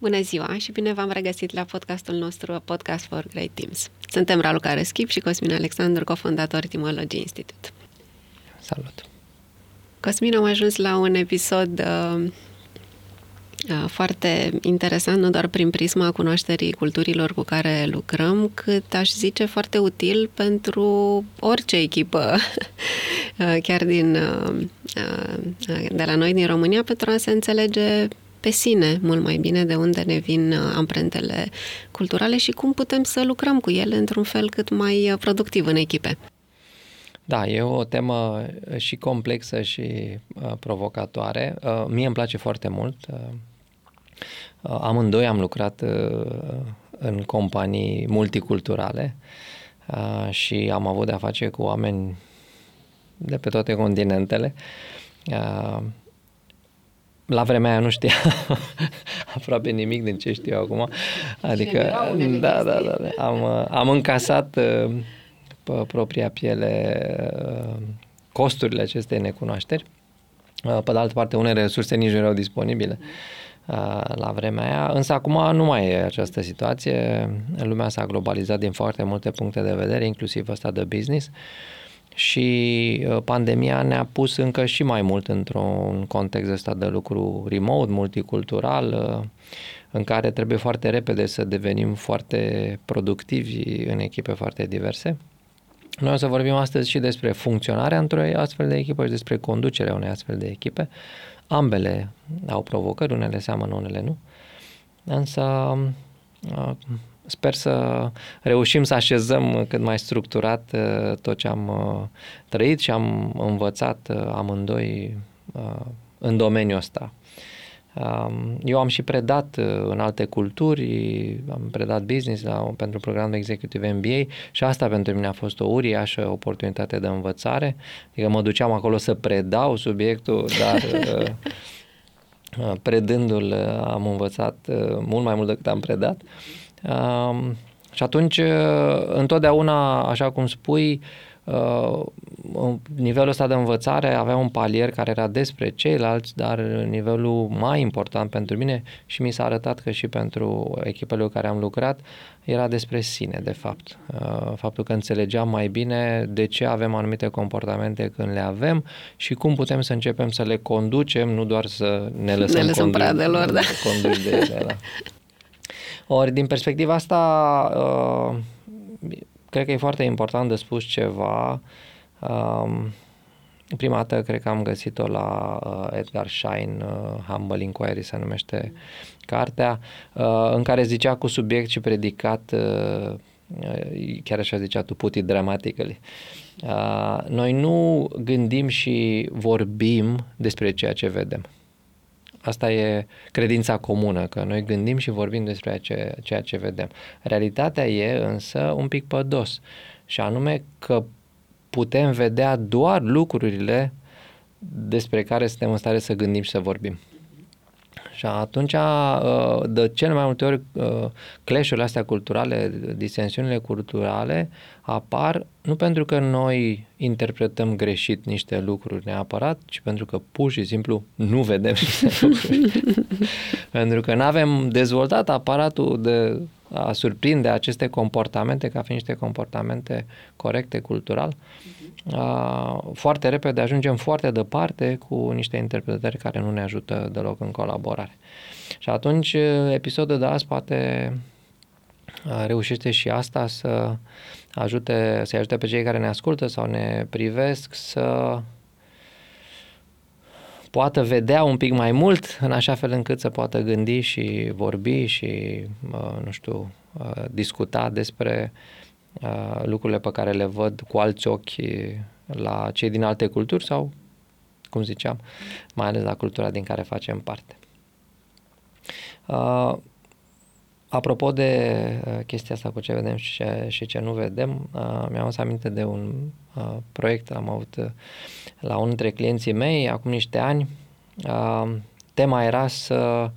Bună ziua și bine v-am regăsit la podcastul nostru Podcast for Great Teams. Suntem Raluca Răschip și Cosmin Alexandru, cofondator Timology Institute. Salut! Cosmin, am ajuns la un episod uh, uh, foarte interesant, nu doar prin prisma cunoașterii culturilor cu care lucrăm, cât aș zice foarte util pentru orice echipă, uh, chiar din, uh, uh, de la noi din România, pentru a se înțelege pe sine mult mai bine de unde ne vin uh, amprentele culturale și cum putem să lucrăm cu ele într-un fel cât mai uh, productiv în echipe. Da, e o temă și complexă și uh, provocatoare. Uh, mie îmi place foarte mult. Uh, uh, amândoi am lucrat uh, în companii multiculturale uh, și am avut de-a face cu oameni de pe toate continentele. Uh, la vremea aia nu știa aproape nimic din ce știu acum. Adică, da, da, da, da. Am, am încasat uh, pe propria piele uh, costurile acestei necunoașteri. Uh, pe de altă parte, unele resurse nici nu erau disponibile la vremea aia, însă acum nu mai e această situație. Lumea s-a globalizat din foarte multe puncte de vedere, inclusiv ăsta de business și uh, pandemia ne-a pus încă și mai mult într-un context ăsta de lucru remote, multicultural, uh, în care trebuie foarte repede să devenim foarte productivi în echipe foarte diverse. Noi o să vorbim astăzi și despre funcționarea într-o astfel de echipă și despre conducerea unei astfel de echipe. Ambele au provocări, unele seamănă, unele nu. Însă uh, Sper să reușim să așezăm cât mai structurat uh, tot ce am uh, trăit și am învățat uh, amândoi în domeniul ăsta. Um, eu am și predat în alte culturi, am predat business la, pentru programul Executive MBA și asta pentru mine a fost o uriașă oportunitate de învățare. Adică mă duceam acolo să predau subiectul, dar predându-l am învățat mult mai mult decât am predat. Um, și atunci, uh, întotdeauna, așa cum spui, uh, nivelul ăsta de învățare avea un palier care era despre ceilalți, dar nivelul mai important pentru mine și mi s-a arătat că și pentru echipele cu care am lucrat era despre sine, de fapt. Uh, faptul că înțelegeam mai bine de ce avem anumite comportamente când le avem și cum putem să începem să le conducem, nu doar să ne lăsăm, ne lăsăm condu- de lor, da. conduși de ele. Da. Ori, din perspectiva asta, uh, cred că e foarte important de spus ceva. Uh, prima dată cred că am găsit-o la uh, Edgar Schein, uh, Humble Inquiry se numește cartea, uh, în care zicea cu subiect și predicat, uh, chiar așa zicea tu, put it dramatically. Uh, noi nu gândim și vorbim despre ceea ce vedem. Asta e credința comună, că noi gândim și vorbim despre ce, ceea ce vedem. Realitatea e însă un pic pădos și anume că putem vedea doar lucrurile despre care suntem în stare să gândim și să vorbim. Și atunci, uh, de cele mai multe ori, uh, clash-urile astea culturale, disensiunile culturale apar nu pentru că noi interpretăm greșit niște lucruri neapărat, ci pentru că pur și simplu nu vedem niște lucruri. pentru că nu avem dezvoltat aparatul de a surprinde aceste comportamente ca fiind niște comportamente corecte cultural. Foarte repede ajungem foarte departe cu niște interpretări care nu ne ajută deloc în colaborare. Și atunci episodul de azi poate reușește și asta să ajute, să ajute pe cei care ne ascultă sau ne privesc să poată vedea un pic mai mult, în așa fel încât să poată gândi și vorbi și, nu știu, discuta despre lucrurile pe care le văd cu alți ochi la cei din alte culturi sau, cum ziceam, mai ales la cultura din care facem parte. Apropo de uh, chestia asta cu ce vedem și ce, și ce nu vedem, uh, mi-am adus aminte de un uh, proiect, am avut uh, la unul dintre clienții mei acum niște ani. Uh, tema era să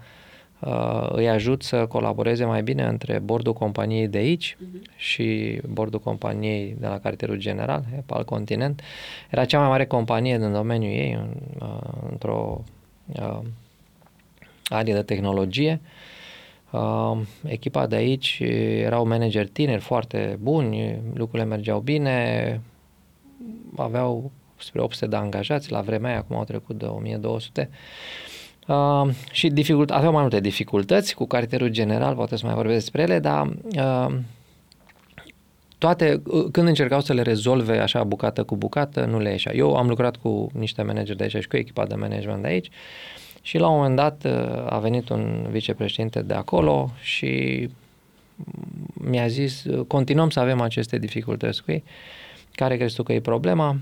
uh, îi ajut să colaboreze mai bine între bordul companiei de aici uh-huh. și bordul companiei de la cartierul general, al continent. Era cea mai mare companie din domeniul ei, în, uh, într-o uh, arie de tehnologie. Uh, Uh, echipa de aici erau manageri tineri foarte buni, lucrurile mergeau bine, aveau spre 800 de angajați, la vremea aia acum au trecut de 1200. Uh, și dificult, aveau mai multe dificultăți cu caracterul general, poate să mai vorbesc despre ele, dar uh, toate, uh, când încercau să le rezolve așa bucată cu bucată, nu le ieșea. Eu am lucrat cu niște manageri de aici și cu echipa de management de aici și la un moment dat uh, a venit un vicepreședinte de acolo și mi-a zis, uh, continuăm să avem aceste dificultăți cu ei, care crezi tu că e problema?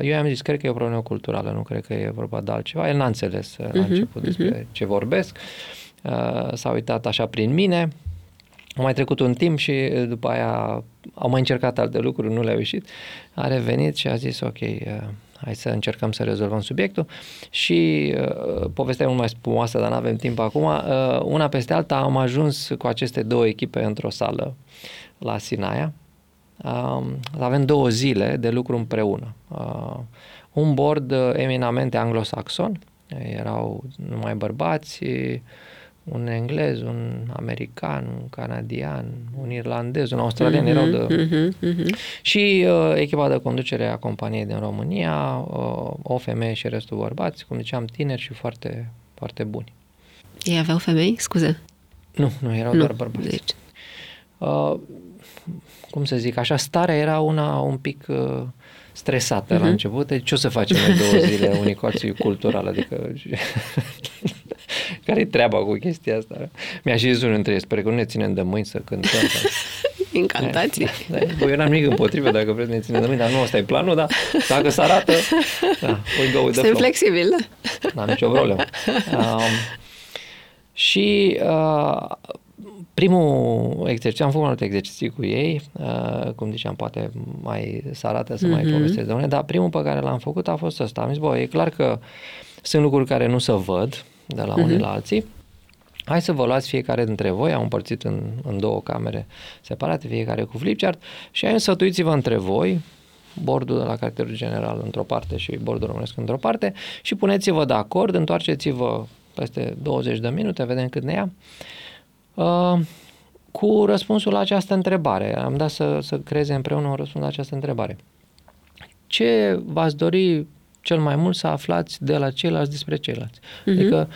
Eu i-am zis, cred că e o problemă culturală, nu cred că e vorba de altceva. El n-a înțeles uh-huh, la mhm, început despre uh-huh. ce vorbesc, s-a uitat așa prin mine, a mai trecut un timp și după aia au mai încercat alte lucruri, nu le-au ieșit. A revenit și a zis, ok, hai să încercăm să rezolvăm subiectul și uh, povestea e mult mai spumoasă, dar nu avem timp acum. Uh, una peste alta am ajuns cu aceste două echipe într-o sală la Sinaia. Uh, avem două zile de lucru împreună. Uh, un board eminamente anglosaxon, erau numai bărbați, un englez, un american, un canadian, un irlandez, un australian uh-huh, erau de... Uh-huh, uh-huh. Și uh, echipa de conducere a companiei din România, uh, o femeie și restul bărbați, cum ziceam, tineri și foarte, foarte buni. Ei aveau femei? Scuze. Nu, nu, erau nu, doar bărbați. Deci. Uh, cum să zic, așa, starea era una un pic uh, stresată uh-huh. la mhm. început. Deci ce o să facem în două zile unicații cultural? Adică care-i treaba cu chestia asta? Mi-a și zis unul dintre ei, sper că nu ne ținem de mâini să cântăm. Incantații. Da, da, eu n-am nimic împotrivă dacă vreți să ne ținem de mâini, dar nu ăsta e planul, dar dacă se arată, da, we go with the Sunt flexibil, da. N-am nicio problemă. Um, și uh, primul exercițiu, am făcut multe exerciții cu ei, uh, cum ziceam, poate mai să arată să mm-hmm. mai mhm. povestesc de unde, dar primul pe care l-am făcut a fost ăsta. Am zis, bă, e clar că sunt lucruri care nu se văd de la mm-hmm. unii la alții. Hai să vă luați fiecare dintre voi, am împărțit în, în două camere separate, fiecare cu flipchart și ai însătuiți-vă între voi, bordul de la caracterul general într-o parte și bordul românesc într-o parte și puneți-vă de acord, întoarceți-vă peste 20 de minute, vedem cât ne ia. Uh, cu răspunsul la această întrebare. Am dat să, să creeze împreună un răspuns la această întrebare. Ce v-ați dori cel mai mult să aflați de la ceilalți despre ceilalți? Uh-huh. Adică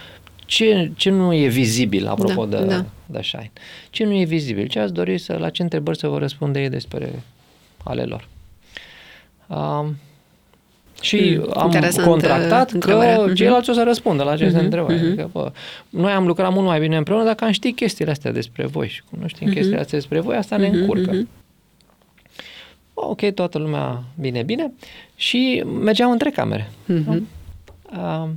ce, ce nu e vizibil, apropo da, de, da. de Shine? Ce nu e vizibil? Ce ați dori să, la ce întrebări să vă răspunde ei despre ale lor? Um, și mm, am contractat uh, că uh-huh. ceilalți o să răspundă la aceste uh-huh. întrebări. Uh-huh. Adică, bă, noi am lucrat mult mai bine împreună dacă am ști chestiile astea despre voi și cum nu știm uh-huh. chestiile astea despre voi, asta uh-huh. ne încurcă. Uh-huh. Ok, toată lumea bine, bine. Și mergeam între camere. Uh-huh. Uh,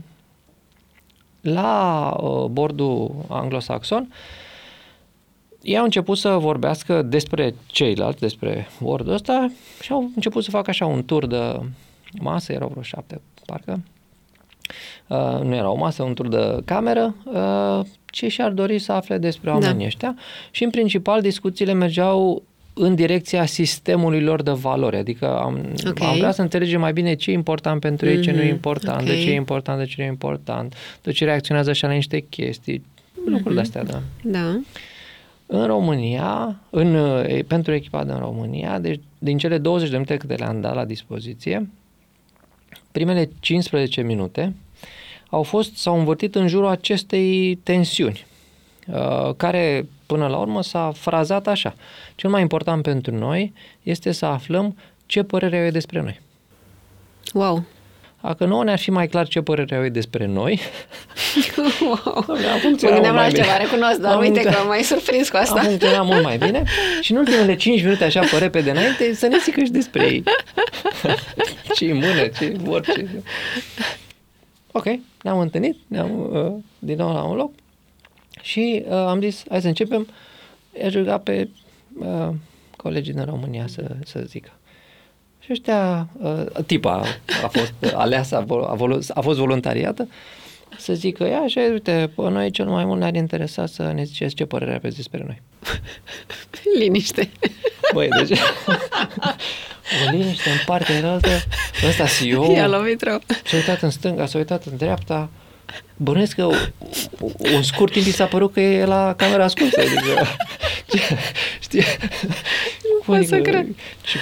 la uh, bordul anglosaxon, ei au început să vorbească despre ceilalți, despre bordul ăsta și au început să facă așa un tur de masă, erau vreo șapte, parcă. Uh, nu era o masă, un tur de cameră, uh, ce și-ar dori să afle despre da. oamenii da. ăștia și în principal discuțiile mergeau în direcția sistemului lor de valori. Adică am, okay. am vrea să înțelegem mai bine ce e important pentru ei, mm-hmm. ce nu e mhm. important, okay. de ce e important, de ce nu e important, de ce reacționează așa la niște chestii, mm-hmm. lucruri de-astea, da. Da. În România, în, pentru echipa din România, deci din cele 20 de minute câte le-am dat la dispoziție, primele 15 minute au fost, s-au învârtit în jurul acestei tensiuni, uh, care până la urmă s-a frazat așa. Cel mai important pentru noi este să aflăm ce părere au ei despre noi. Wow! Dacă nouă ne-ar fi mai clar ce părere au ei despre noi, wow. mă gândeam la altceva, recunosc, dar am uite că m-ai surprins cu asta. Am funcționat mult mai bine și în ultimele 5 minute așa pe repede înainte să ne zică și despre ei. ce imună, ce orice. Ok, ne-am întâlnit, ne-am uh, din nou la un loc și uh, am zis, hai să începem. I-aș ruga pe uh, colegii din România să, să zică. Și ăștia, uh, tipa a fost aleasă, a, a, a fost voluntariată, să zică ea și uite, pe noi cel mai mult ne-ar interesa să ne ziceți ce părere aveți despre noi. Liniște. Băi, deci... o liniște în partea altă, ăsta CEO I-a lovit rău. S-a uitat în stânga, s-a uitat în dreapta, bănuiesc că un scurt timp i s-a părut că e la camera ascunsă. Adică, știi? Nu pot să cred. Și,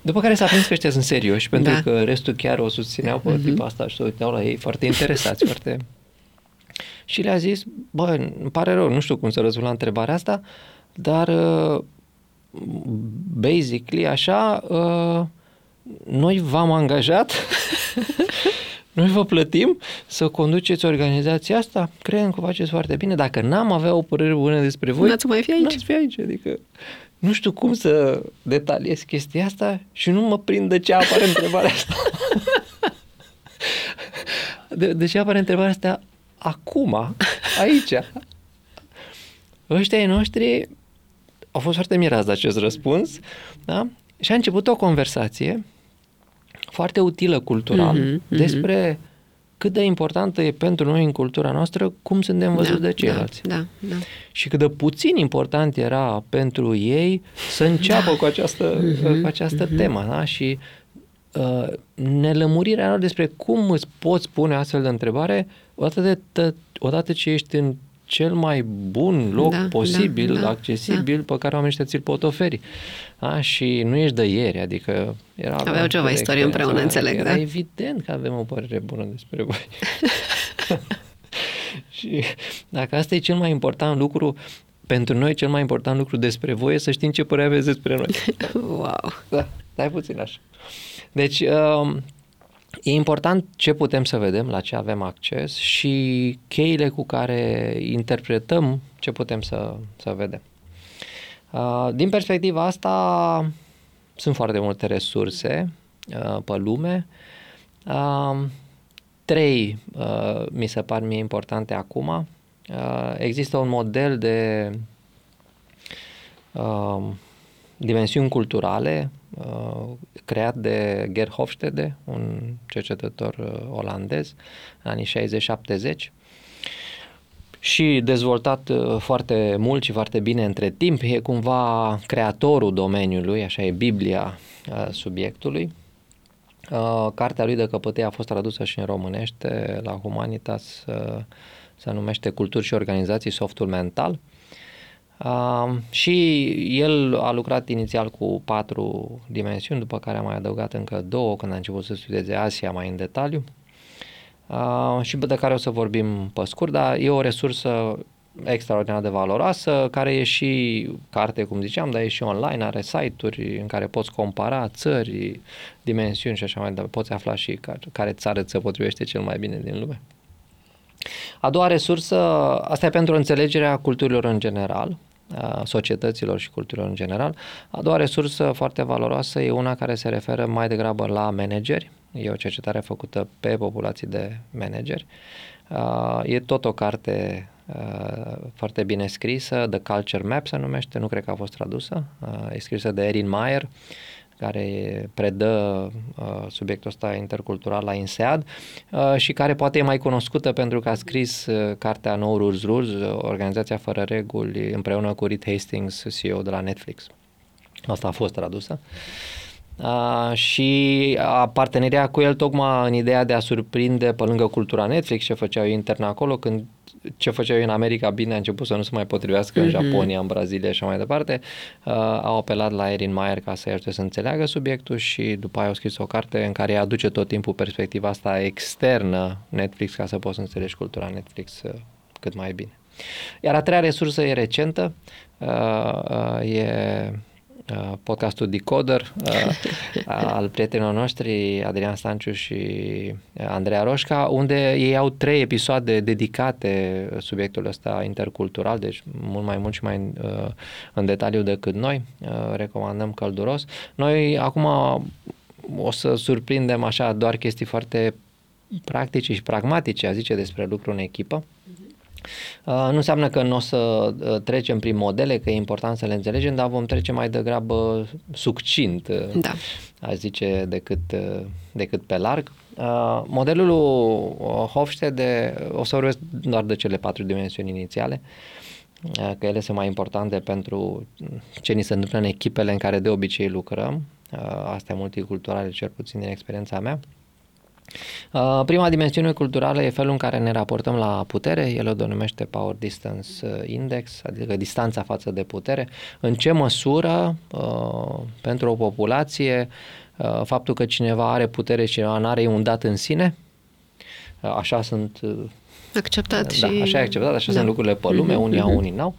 după care s-a prins că ăștia sunt serioși, pentru da. că restul chiar o susțineau pe uh-huh. tipa asta și se uitau la ei foarte interesați, foarte... Și le-a zis, bă, îmi pare rău, nu știu cum să răspund la întrebarea asta, dar uh, basically așa, uh, noi v-am angajat, noi vă plătim să conduceți organizația asta, credem că faceți foarte bine. Dacă n-am avea o părere bună despre voi, n-ați mai fi aici. N-ați fi aici, adică nu știu cum să detaliez chestia asta și nu mă prind de ce apare întrebarea asta. De, de ce apare întrebarea asta acum, aici? Ăștia ai noștri au fost foarte mirați de acest răspuns, da? Și a început o conversație foarte utilă cultural mm-hmm, mm-hmm. despre cât de importantă e pentru noi în cultura noastră cum suntem văzuți da, de ceilalți. Da, da, da. Și cât de puțin important era pentru ei să înceapă da. cu această, mm-hmm, cu această mm-hmm. temă. Da? Și uh, nelămurirea lor despre cum îți poți pune astfel de întrebare odată, de tă, odată ce ești în cel mai bun loc da, posibil, da, da, accesibil, da. pe care oamenii ți-l pot oferi. Da? Și nu ești de ieri, adică era... Aveau ceva istorie împreună, înțeleg, era da? evident că avem o părere bună despre voi. și dacă asta e cel mai important lucru, pentru noi cel mai important lucru despre voi e să știm ce părere aveți despre noi. wow! Da, stai puțin așa. Deci, uh, E important ce putem să vedem, la ce avem acces și cheile cu care interpretăm ce putem să, să vedem. Uh, din perspectiva asta, sunt foarte multe resurse uh, pe lume. Uh, trei mi se par mie importante acum. Există un model de dimensiuni culturale uh, creat de Ger Hofstede, un cercetător uh, olandez, în anii 60-70 și dezvoltat uh, foarte mult și foarte bine între timp. E cumva creatorul domeniului, așa e Biblia uh, subiectului. Uh, cartea lui de căpătâi a fost tradusă și în românește la Humanitas, uh, se numește Culturi și organizații, softul mental. Uh, și el a lucrat inițial cu patru dimensiuni, după care a mai adăugat încă două când a început să studieze Asia mai în detaliu uh, și de care o să vorbim pe scurt, dar e o resursă extraordinar de valoroasă, care e și carte, cum ziceam, dar e și online, are site-uri în care poți compara țări, dimensiuni și așa mai departe. Poți afla și care, care țară ți se potrivește cel mai bine din lume. A doua resursă, asta e pentru înțelegerea culturilor în general, a societăților și culturilor în general. A doua resursă foarte valoroasă e una care se referă mai degrabă la manageri. E o cercetare făcută pe populații de manageri. E tot o carte foarte bine scrisă, The Culture Map se numește, nu cred că a fost tradusă, e scrisă de Erin Meyer care predă uh, subiectul ăsta intercultural la INSEAD uh, și care poate e mai cunoscută pentru că a scris uh, cartea No Rules Rules, Organizația Fără Reguli, împreună cu Reed Hastings, CEO de la Netflix. Asta a fost tradusă. Uh, și a parteneria cu el tocmai în ideea de a surprinde pe lângă cultura Netflix ce făceau ei intern acolo, când ce făceau ei în America bine a început să nu se mai potrivească mm-hmm. în mhm. Japonia, în Brazilia și mai departe, uh, au apelat la Erin Mayer ca să-i ajute să înțeleagă subiectul și după aia au scris o carte în care aduce tot timpul perspectiva asta externă Netflix ca să poți să înțelegi cultura Netflix uh, cât mai bine. Iar a treia resursă e recentă, uh, uh, e Uh, podcastul Decoder uh, al prietenilor noștri Adrian Stanciu și uh, Andreea Roșca, unde ei au trei episoade dedicate subiectului ăsta intercultural, deci mult mai mult și mai în detaliu decât noi. Recomandăm călduros. Noi acum o să surprindem așa doar chestii foarte practice și pragmatice, a zice, despre lucru în echipă. Uh, nu înseamnă că nu o să uh, trecem prin modele, că e important să le înțelegem, dar vom trece mai degrabă succint, uh, da. aș zice, decât, decât pe larg. Modelul Hofstede, o să vorbesc doar de cele patru dimensiuni inițiale, că ele sunt mai importante pentru ce ni se întâmplă în echipele în care de obicei lucrăm, astea multiculturale, cel puțin din experiența mea. Uh, prima dimensiune culturală e felul în care ne raportăm la putere, el o denumește Power Distance uh, Index, adică distanța față de putere. În ce măsură uh, pentru o populație faptul că cineva are putere și cineva nu are e un dat în sine? Așa sunt acceptat da, și... așa e acceptat, așa da. sunt lucrurile pe lume, mm-hmm, unii au, unii n-au.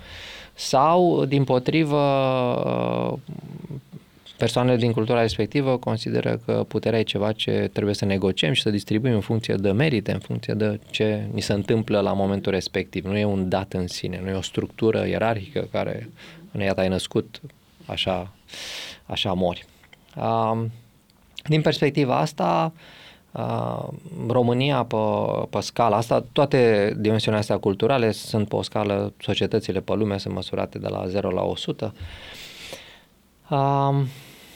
Sau, din potrivă, Persoanele din cultura respectivă consideră că puterea e ceva ce trebuie să negociem și să distribuim în funcție de merite, în funcție de ce ni se întâmplă la momentul respectiv. Nu e un dat în sine, nu e o structură ierarhică care, nu iată, ai născut, așa, așa mori. Din perspectiva asta, România pe, pe scala asta, toate dimensiunile astea culturale sunt pe o scală, societățile pe lume sunt măsurate de la 0 la 100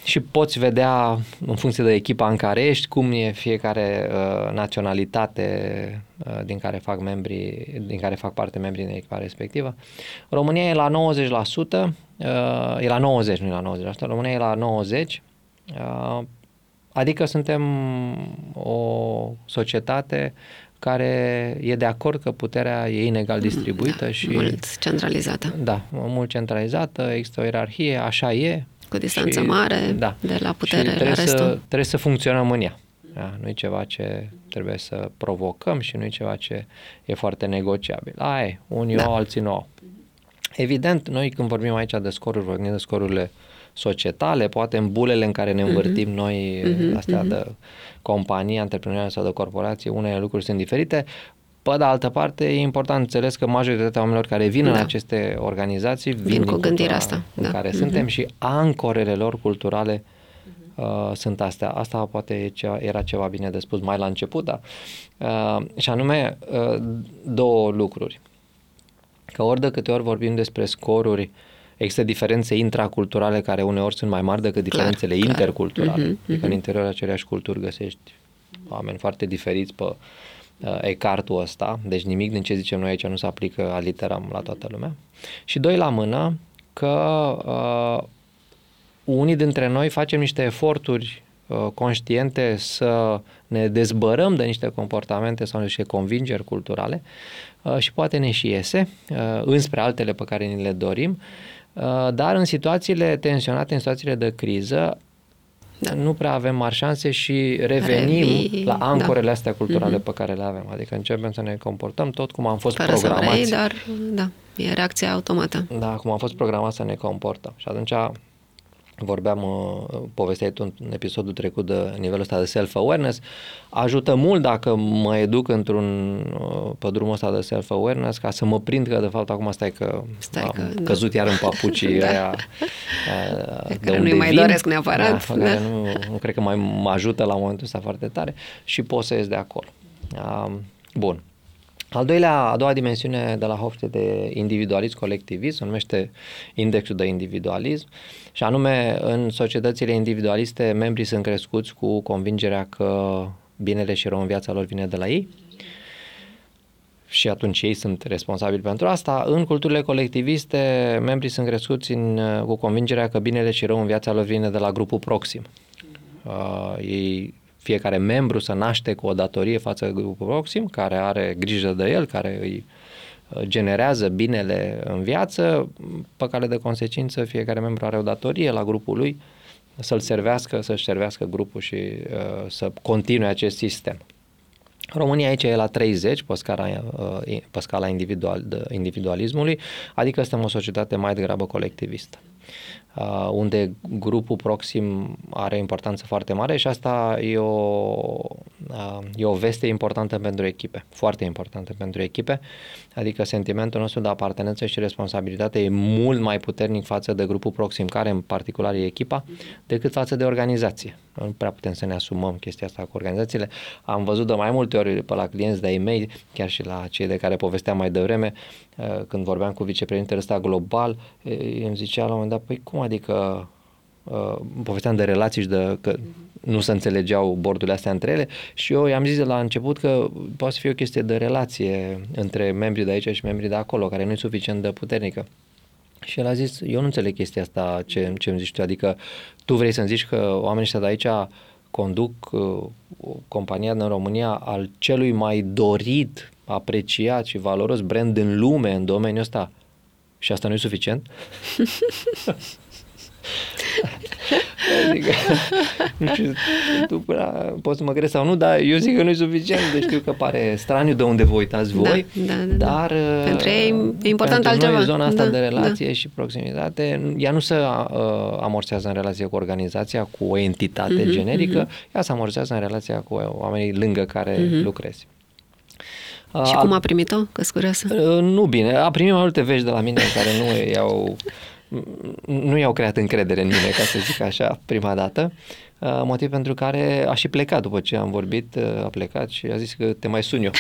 și poți vedea în funcție de echipa în care ești, cum e fiecare uh, naționalitate uh, din care fac membri, din care fac parte membrii din echipa respectivă. România e la 90%, uh, e la 90, nu e la 90%, România e la 90%, uh, adică suntem o societate care e de acord că puterea e inegal distribuită da, și... Mult centralizată. Da, mult centralizată, există o ierarhie, așa e, cu distanță și, mare da. de la putere și trebuie la restul. Să, trebuie să funcționăm în ea. Da? Nu e ceva ce trebuie să provocăm și nu e ceva ce e foarte negociabil. Ai, unii da. au, alții nu au. Evident, noi când vorbim aici de scoruri, vorbim de scorurile societale, poate în bulele în care ne mhm. învârtim mm-hmm. noi, mm-hmm. astea mm-hmm. de companie, antreprenoriale sau de corporație, unele lucruri sunt diferite. Pe de altă parte, e important înțeles că majoritatea oamenilor care vin da. în aceste organizații vin, vin cu gândirea asta în da. care mm-hmm. suntem și ancorele lor culturale uh, sunt astea. Asta poate e ceva, era ceva bine de spus mai la început, da? Uh, și anume uh, două lucruri. Că ori de câte ori vorbim despre scoruri, există diferențe intraculturale care uneori sunt mai mari decât diferențele clar, interculturale. Clar. Mm-hmm, adică mm-hmm. în interiorul aceleași culturi găsești oameni foarte diferiți pe uh, ecartul ăsta, deci nimic din ce zicem noi aici nu se aplică aliteram la toată lumea. Și doi la mână, că uh, unii dintre noi facem niște eforturi uh, conștiente să ne dezbărăm de niște comportamente sau niște convingeri culturale uh, și poate ne și iese uh, înspre altele pe care ni le dorim, uh, dar în situațiile tensionate, în situațiile de criză, da. nu prea avem mari șanse și revenim Revi, la ancorele da. astea culturale mm-hmm. pe care le avem. Adică începem să ne comportăm tot cum am fost Fără programați. Să vrei, dar da, e reacția automată. Da, cum am fost programați să ne comportăm. Și atunci vorbeam, uh, povesteai tu în episodul trecut de nivelul ăsta de self-awareness, ajută mult dacă mă educ într-un, uh, pe drumul ăsta de self-awareness ca să mă prind că de fapt acum stai că stai am că, da. căzut da. iar în papucii da. aia uh, de care nu-i mai vin, doresc neapărat. Da, da. Care nu, nu cred că mai mă ajută la momentul ăsta foarte tare și pot să ies de acolo. Uh, bun. Al doilea, a doua dimensiune de la Hofte de individualism colectivism se numește indexul de individualism și anume în societățile individualiste membrii sunt crescuți cu convingerea că binele și rău în viața lor vine de la ei și atunci ei sunt responsabili pentru asta. În culturile colectiviste, membrii sunt crescuți în, cu convingerea că binele și rău în viața lor vine de la grupul proxim. Uh, ei fiecare membru să naște cu o datorie față de grupul proxim, care are grijă de el, care îi uh, generează binele în viață, pe care de consecință fiecare membru are o datorie la grupul lui să-l servească, să-și servească grupul și uh, să continue acest sistem. România aici e la 30 pe scala, uh, pe scala individual, de, individualismului, adică suntem o societate mai degrabă colectivistă. Uh, unde grupul proxim are importanță foarte mare și asta e o, uh, e o veste importantă pentru echipe, foarte importantă pentru echipe, adică sentimentul nostru de apartenență și responsabilitate e mult mai puternic față de grupul proxim, care în particular e echipa, decât față de organizație. Nu prea putem să ne asumăm chestia asta cu organizațiile. Am văzut de mai multe ori pe la clienți de e-mail, chiar și la cei de care povesteam mai devreme, uh, când vorbeam cu vicepreședintele ăsta global, îmi zicea la un moment dat, păi cum adică uh, povesteam de relații și de că nu se înțelegeau bordurile astea între ele și eu i-am zis de la început că poate să fie o chestie de relație între membrii de aici și membrii de acolo, care nu e suficient de puternică. Și el a zis, eu nu înțeleg chestia asta ce, ce îmi zici tu, adică tu vrei să-mi zici că oamenii ăștia de aici conduc uh, compania din România al celui mai dorit, apreciat și valoros brand în lume în domeniul ăsta și asta nu e suficient? adică, nu știu, tu până poți să mă crezi sau nu, dar eu zic că nu e suficient, deci știu că pare straniu de unde vă uitați da, voi, da, da, da, dar pentru ei e important pentru altceva. Noi, zona asta da, de relație da. și proximitate, ea nu se uh, amorțează în relație cu organizația, cu o entitate mm-hmm, generică, mm-hmm. ea se amorțează în relația cu oamenii lângă care mm-hmm. lucrezi. Și cum a primit-o? Că curioasă. Uh, nu bine. A primit mai multe vești de la mine care nu i-au, nu i-au creat încredere în mine, ca să zic așa, prima dată. Uh, motiv pentru care a și plecat după ce am vorbit, uh, a plecat și a zis că te mai sun eu.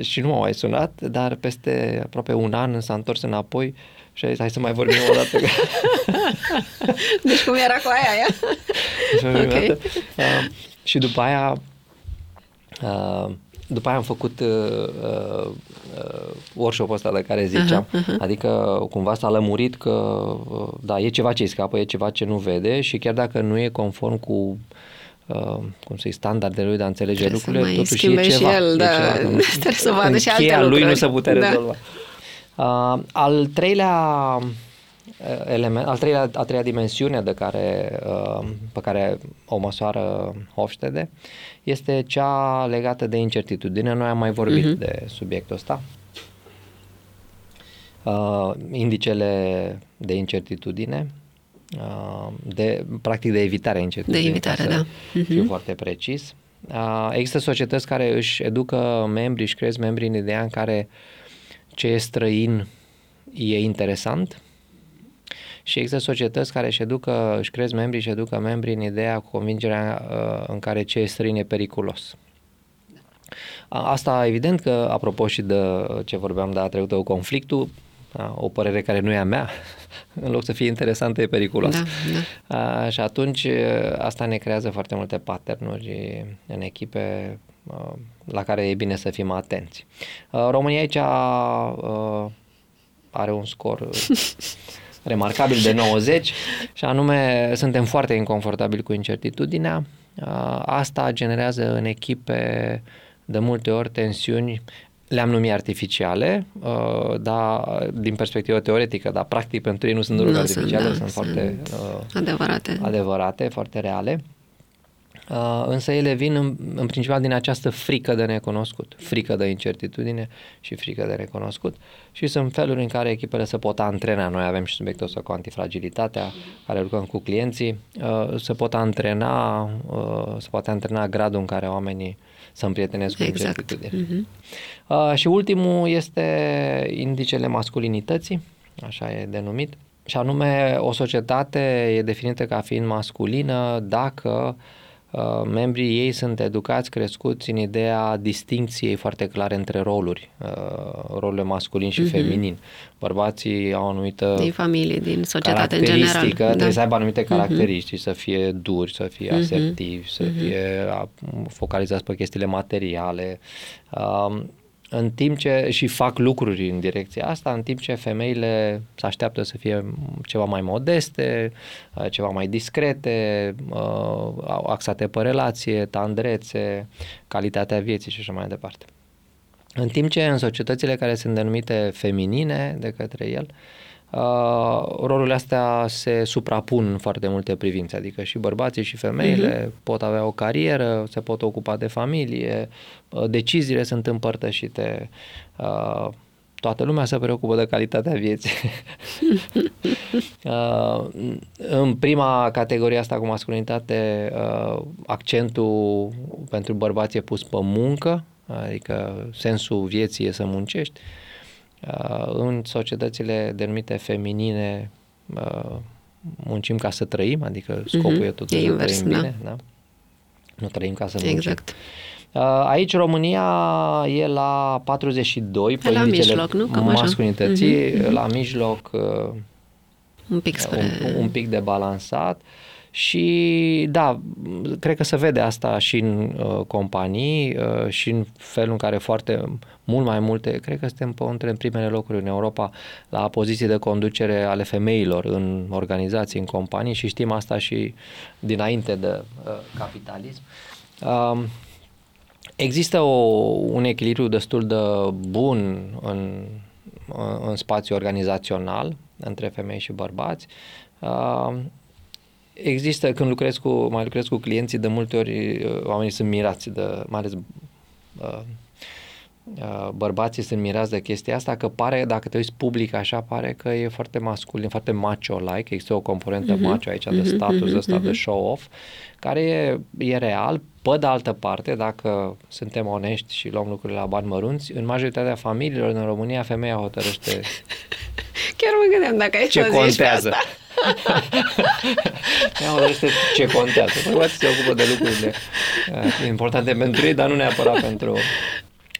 și nu m-a mai sunat, dar peste aproape un an s-a întors înapoi și a zis, hai să mai vorbim o dată. deci cum era cu aia, aia? okay. uh, și după aia uh, după aia am făcut uh, uh, uh, workshop-ul ăsta de care ziceam, uh-huh, uh-huh. adică cumva s-a lămurit că uh, da, e ceva ce îi scapă, e ceva ce nu vede și chiar dacă nu e conform cu uh, cum să-i standardele lui de a înțelege trebuie lucrurile, totuși e ceva. și el, da, ceva, trebuie să vadă și alte lucruri. lui nu se putea da. rezolva. Uh, al treilea uh, element, al treilea, a treia dimensiune de care, uh, pe care o măsoară Hofstede este cea legată de incertitudine. Noi am mai vorbit uh-huh. de subiectul ăsta. Uh, indicele de incertitudine, uh, de, practic de evitare a incertitudinii. De evitare, da. Uh-huh. Fiu foarte precis. Uh, există societăți care își educă membrii, își cresc membrii în ideea în care ce e străin e interesant și există societăți care își educă, își cresc membrii și educă membrii în ideea, cu convingerea uh, în care ce e străin e periculos. Asta evident că, apropo și de ce vorbeam de a trecută cu conflictul, o părere care nu e a mea, în loc să fie interesantă, e periculoasă. Da, da. Și atunci asta ne creează foarte multe patternuri în echipe la care e bine să fim atenți. România aici are un scor remarcabil de 90 și anume suntem foarte inconfortabili cu incertitudinea. Asta generează în echipe de multe ori tensiuni le-am numit artificiale, dar din perspectivă teoretică, dar practic pentru ei nu sunt deloc artificiale, sunt, da, sunt foarte adevărate. adevărate, foarte reale. Uh, însă ele vin în, în principal din această frică de necunoscut, frică de incertitudine și frică de recunoscut și sunt feluri în care echipele se pot antrena. Noi avem și subiectul ăsta cu antifragilitatea, care lucrăm cu clienții, uh, se pot antrena, uh, se poate antrena gradul în care oamenii să împrietenesc cu exact. incertitudine. Uh-huh. și ultimul este indicele masculinității, așa e denumit, și anume o societate e definită ca fiind masculină dacă uh, Uh, membrii ei sunt educați, crescuți în ideea distincției foarte clare între roluri, uh, rolurile masculin și uh-huh. feminin. Bărbații au o anumită din familie, din societate în general. Trebuie da. să aibă anumite mhm. caracteristici, uh-huh. să fie duri, să fie uh-huh. asertivi, să uh-huh. fie focalizați pe chestiile materiale. Uh, în timp ce și fac lucruri în direcția asta, în timp ce femeile se așteaptă să fie ceva mai modeste, uh, ceva mai discrete, uh, axate pe relație, tandrețe, calitatea vieții și așa mai departe. În timp ce în societățile care sunt denumite feminine de către el, uh, Uh, rolurile astea se suprapun în foarte multe privințe, adică și bărbații și femeile uh-huh. pot avea o carieră, se pot ocupa de familie, uh, deciziile sunt împărtășite, uh, toată lumea se preocupă de calitatea vieții. uh, în prima categorie asta cu masculinitate, uh, accentul pentru bărbați e pus pe muncă, adică sensul vieții e să muncești. Uh, Uh, în societățile denumite feminine uh, muncim ca să trăim, adică scopul uh-huh. e totuși e să invers, trăim da. bine, da? Nu trăim ca să muncim. Exact. Uh, aici România e la 42 pe la mijloc, nu? Cam masculinității, uh-huh. la mijloc un pic, spre... un, un pic de balansat Și da, cred că se vede asta și în uh, companii uh, și în felul în care foarte mult mai multe, cred că suntem pe între primele locuri în Europa la poziții de conducere ale femeilor în organizații, în companii și știm asta și dinainte de uh, capitalism. Uh, există o, un echilibru destul de bun în, în spațiu organizațional între femei și bărbați. Uh, există, când lucrez cu, mai lucrez cu clienții, de multe ori uh, oamenii sunt mirați, de, mai ales uh, uh, bărbații sunt mirați de chestia asta, că pare, dacă te uiți public așa, pare că e foarte masculin, foarte macho-like, există o componentă uh-huh. macho aici de mhm, status uh-huh. ăsta, uh-huh. de show-off, care e, e real. Pe de altă parte, dacă suntem onești și luăm lucrurile la bani mărunți, în majoritatea familiilor din România, femeia hotărăște Chiar mă gândeam dacă ai ce contează. Asta. Ea hotărăște ce contează. Bărbații se ocupă de lucrurile uh, importante pentru ei, dar nu neapărat pentru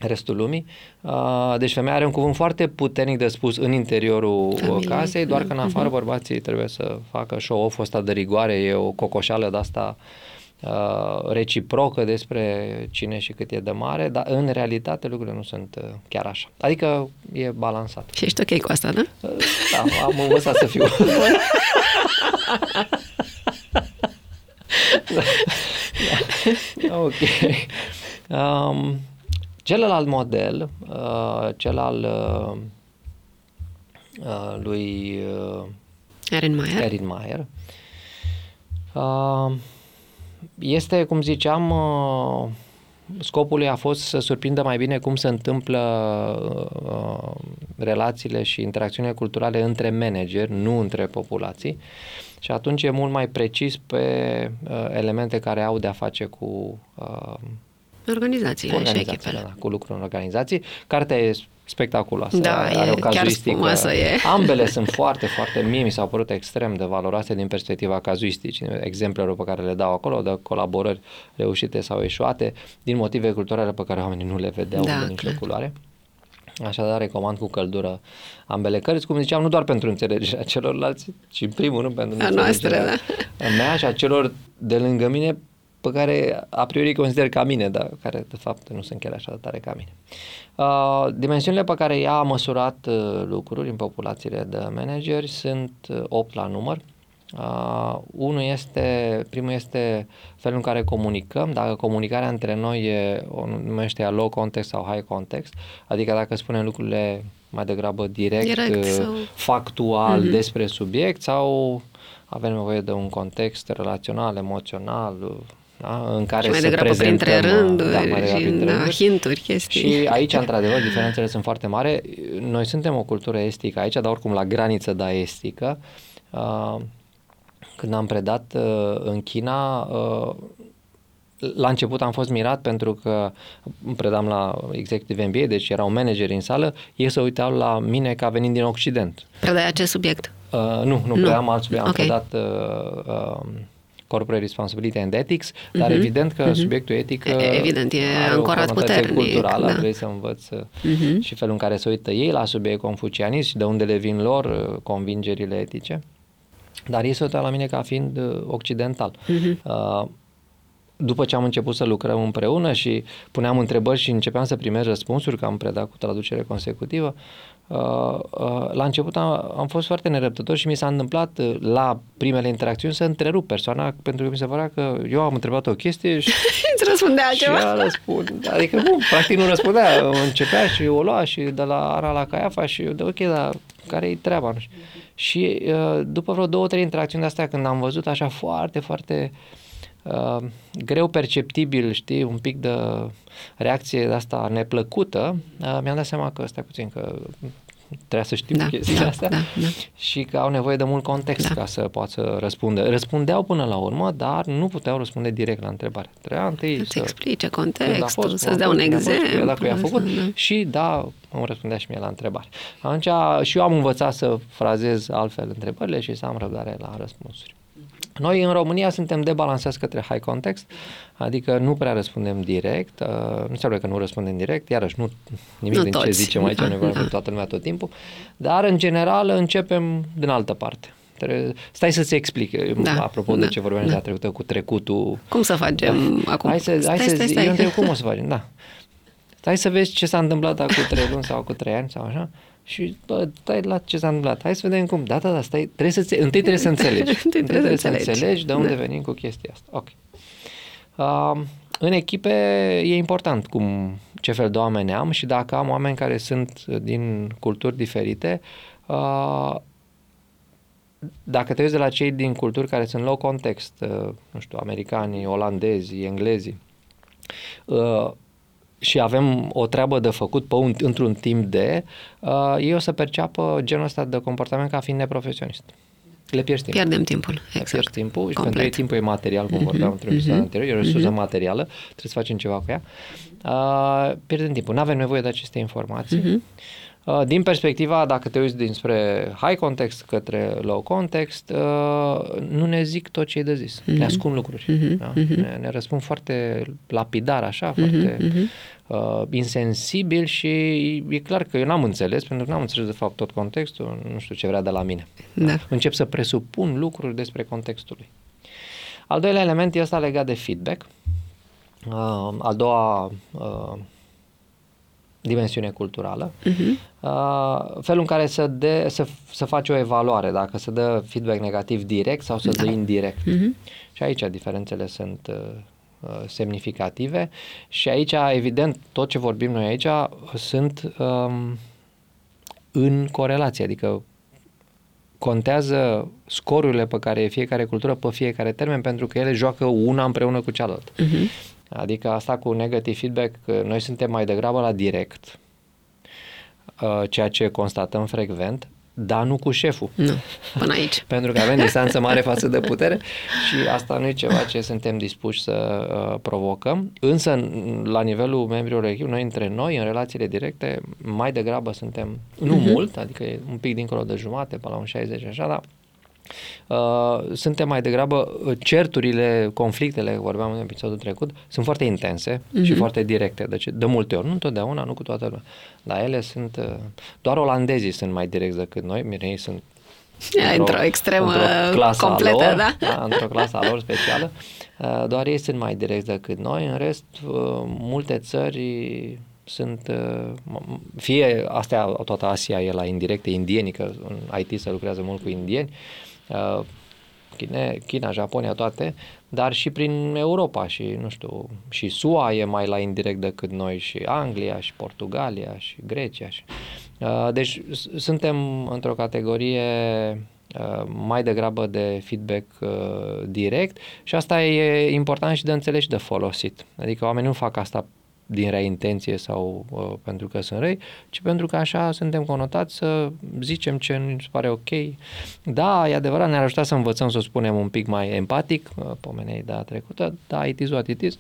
restul lumii. Uh, deci femeia are un cuvânt foarte puternic de spus în interiorul Familie. casei, doar că în afară mhm. bărbații trebuie să facă show-off-ul ăsta de rigoare, e o cocoșală de asta uh, reciprocă despre cine și cât e de mare, dar în realitate lucrurile nu sunt uh, chiar așa. Adică e balansat. Și ești ok cu asta, da? Uh, da, am învățat să fiu. da. Ok. Um, celălalt model, uh, cel al uh, uh, lui uh, Erin Mayer, Erin Mayer uh, este, cum ziceam, uh, scopul lui a fost să surprindă mai bine cum se întâmplă uh, relațiile și interacțiunile culturale între manageri, nu între populații. Și atunci e mult mai precis pe uh, elemente care au de-a face cu uh, organizațiile, cu organizațiile și echipele. Da, cu lucruri în organizații. Cartea e spectaculoasă. Da, are e, o cazuistică. Chiar e. Ambele sunt foarte, foarte, mie mi s-au părut extrem de valoroase din perspectiva cazuisticii, exemplelor pe care le dau acolo, de colaborări reușite sau eșuate, din motive culturale pe care oamenii nu le vedeau da, de nicio culoare. Așadar, recomand cu căldură ambele cărți, cum ziceam, nu doar pentru înțelegerea celorlalți, ci în primul rând pentru a înțelegerea noastră, da. mea și a celor de lângă mine pe care a priori consider ca mine, dar care de fapt nu sunt chiar așa de tare ca mine. Uh, dimensiunile pe care ea a măsurat uh, lucruri în populațiile de manageri sunt uh, 8 la număr. Uh, unul este, primul este felul în care comunicăm, dacă comunicarea între noi e, o numește ea low context sau high context, adică dacă spunem lucrurile mai degrabă direct, direct uh, sau... factual uh-huh. despre subiect sau avem nevoie de un context relațional, emoțional, da? în care și mai să degrabă prezentăm, printre rânduri da, mai și printre da, rânduri. hinturi, chestii. Și aici, într-adevăr, diferențele sunt foarte mari. Noi suntem o cultură estică aici, dar oricum la graniță, da, estică. Uh, când am predat uh, în China, uh, la început am fost mirat pentru că predam la Executive MBA, deci erau manageri în sală, ei se uitau la mine ca venind din Occident. Predai acest subiect? Uh, nu, nu, nu. predam alt subiect. Am okay. predat uh, uh, Corporate Responsibility and Ethics, uh-huh. dar evident că uh-huh. subiectul etic evident, e ancorat puternic. culturală, da. trebuie să învăț uh-huh. și felul în care se uită ei la subiect confucianist și de unde le vin lor uh, convingerile etice. Dar ei se uită la mine ca fiind uh, occidental. Uh-huh. Uh, după ce am început să lucrăm împreună și puneam întrebări și începeam să primesc răspunsuri, că am predat cu traducere consecutivă, uh, uh, la început am, am fost foarte nerăbdător și mi s-a întâmplat uh, la primele interacțiuni să întrerup persoana pentru că mi se părea că eu am întrebat o chestie și îți răspundea altceva. Și ea răspund, adică nu, practic nu răspundea, începea și o lua și de la Ara la Caiafa și eu de ok, dar care-i treaba? Nu știu. Și după vreo două, trei interacțiuni de astea, când am văzut așa foarte, foarte uh, uh, greu perceptibil, știi, un pic de reacție de asta neplăcută, uh, mi-am dat seama că, stai puțin, că trebuia să știu da, chestia da, asta da, da. și că au nevoie de mult context da. ca să poată să răspundă. Răspundeau până la urmă, dar nu puteau răspunde direct la întrebare. Trebuia întâi să... explice contextul, fost, să-ți dea un exemplu. Dacă i-a făcut da. și da, îmi răspundea și mie la întrebare. Atunci și eu am învățat să frazez altfel întrebările și să am răbdare la răspunsuri. Noi în România suntem debalansați către high context, adică nu prea răspundem direct, uh, nu înseamnă că nu răspundem direct, iarăși nu nimic nu din ce zicem aici, da, nu da. toată lumea tot timpul, dar în general începem din altă parte. Trebuie, stai să-ți explic, da, apropo da, de ce vorbeam da. de trecută cu trecutul. Cum să facem da. acum? Hai să, stai, hai să stai, stai. Eu întreb cum o să facem, da. Stai să vezi ce s-a întâmplat acum trei luni sau cu trei ani sau așa și bă, stai la ce s-a întâmplat. Hai să vedem cum. Da, da, da, stai, trebuie să, întâi trebuie să înțelegi. întâi trebuie, trebuie să înțelegi. înțelegi de unde da. venim cu chestia asta. Ok. Uh, în echipe e important cum, ce fel de oameni am și dacă am oameni care sunt din culturi diferite, uh, dacă te uiți de la cei din culturi care sunt low context, uh, nu știu, americanii, olandezii, englezii, uh, și avem o treabă de făcut pe un, într-un timp de, uh, ei o să perceapă genul ăsta de comportament ca fiind neprofesionist. Le pierzi timpul. Pierdem timpul, exact. Le pierzi timpul și pentru ei timpul e material, cum mm-hmm. vorbeam într-un mm-hmm. episod anterior, e o resursă mm-hmm. materială, trebuie să facem ceva cu ea. Uh, pierdem timpul, nu avem nevoie de aceste informații. Mm-hmm. Uh, din perspectiva, dacă te uiți dinspre high context către low context, uh, nu ne zic tot ce e de zis. Mm-hmm. Ne ascund lucruri. Mm-hmm. Da? Mm-hmm. Ne, ne răspund foarte lapidar, așa, mm-hmm. foarte mm-hmm. Uh, insensibil și e clar că eu n-am înțeles, pentru că n-am înțeles de fapt tot contextul, nu știu ce vrea de la mine. Da. Încep să presupun lucruri despre contextul lui. Al doilea element este legat de feedback. Uh, al doua uh, dimensiune culturală, uh-huh. uh, felul în care să, de, să, să faci o evaluare, dacă se dă feedback negativ direct sau să da. dă indirect. Uh-huh. Și aici diferențele sunt uh, uh, semnificative și aici, evident, tot ce vorbim noi aici sunt um, în corelație, adică contează scorurile pe care fiecare cultură pe fiecare termen pentru că ele joacă una împreună cu cealaltă. Uh-huh. Adică asta cu negativ feedback, noi suntem mai degrabă la direct, uh, ceea ce constatăm frecvent, dar nu cu șeful. Nu, până aici. Pentru că avem distanță mare față de putere și asta nu e ceva ce suntem dispuși să uh, provocăm. Însă, la nivelul membrilor echipei, noi între noi, în relațiile directe, mai degrabă suntem, nu uh-huh. mult, adică e un pic dincolo de jumate, pe la un 60 așa, dar Uh, suntem mai degrabă, uh, certurile, conflictele, vorbeam în episodul trecut, sunt foarte intense uh-huh. și mhm. foarte directe. Deci, de multe ori, nu întotdeauna, nu cu toată lumea. Dar ele sunt, uh, doar olandezii sunt mai direcți decât noi, ei sunt într-o, într-o extremă într-o clasă completă, lor, da? da? Într-o clasă lor specială. Uh, doar ei sunt mai direcți decât noi. În rest, multe țări sunt, fie astea, toată Asia e la indirecte, indieni, că în IT se lucrează mult cu indieni, Uh, China, China, Japonia, toate, dar și prin Europa și, nu știu, și SUA e mai la indirect decât noi și Anglia și Portugalia și Grecia. Și, uh, deci suntem într-o categorie uh, mai degrabă de feedback uh, direct și asta e important și de înțeles și de folosit. Adică oamenii nu fac asta din rea intenție sau uh, pentru că sunt răi, ci pentru că așa suntem conotați să zicem ce nu se pare ok. Da, e adevărat, ne-ar ajuta să învățăm să o spunem un pic mai empatic, uh, pomenei data trecută, da, it is what it is.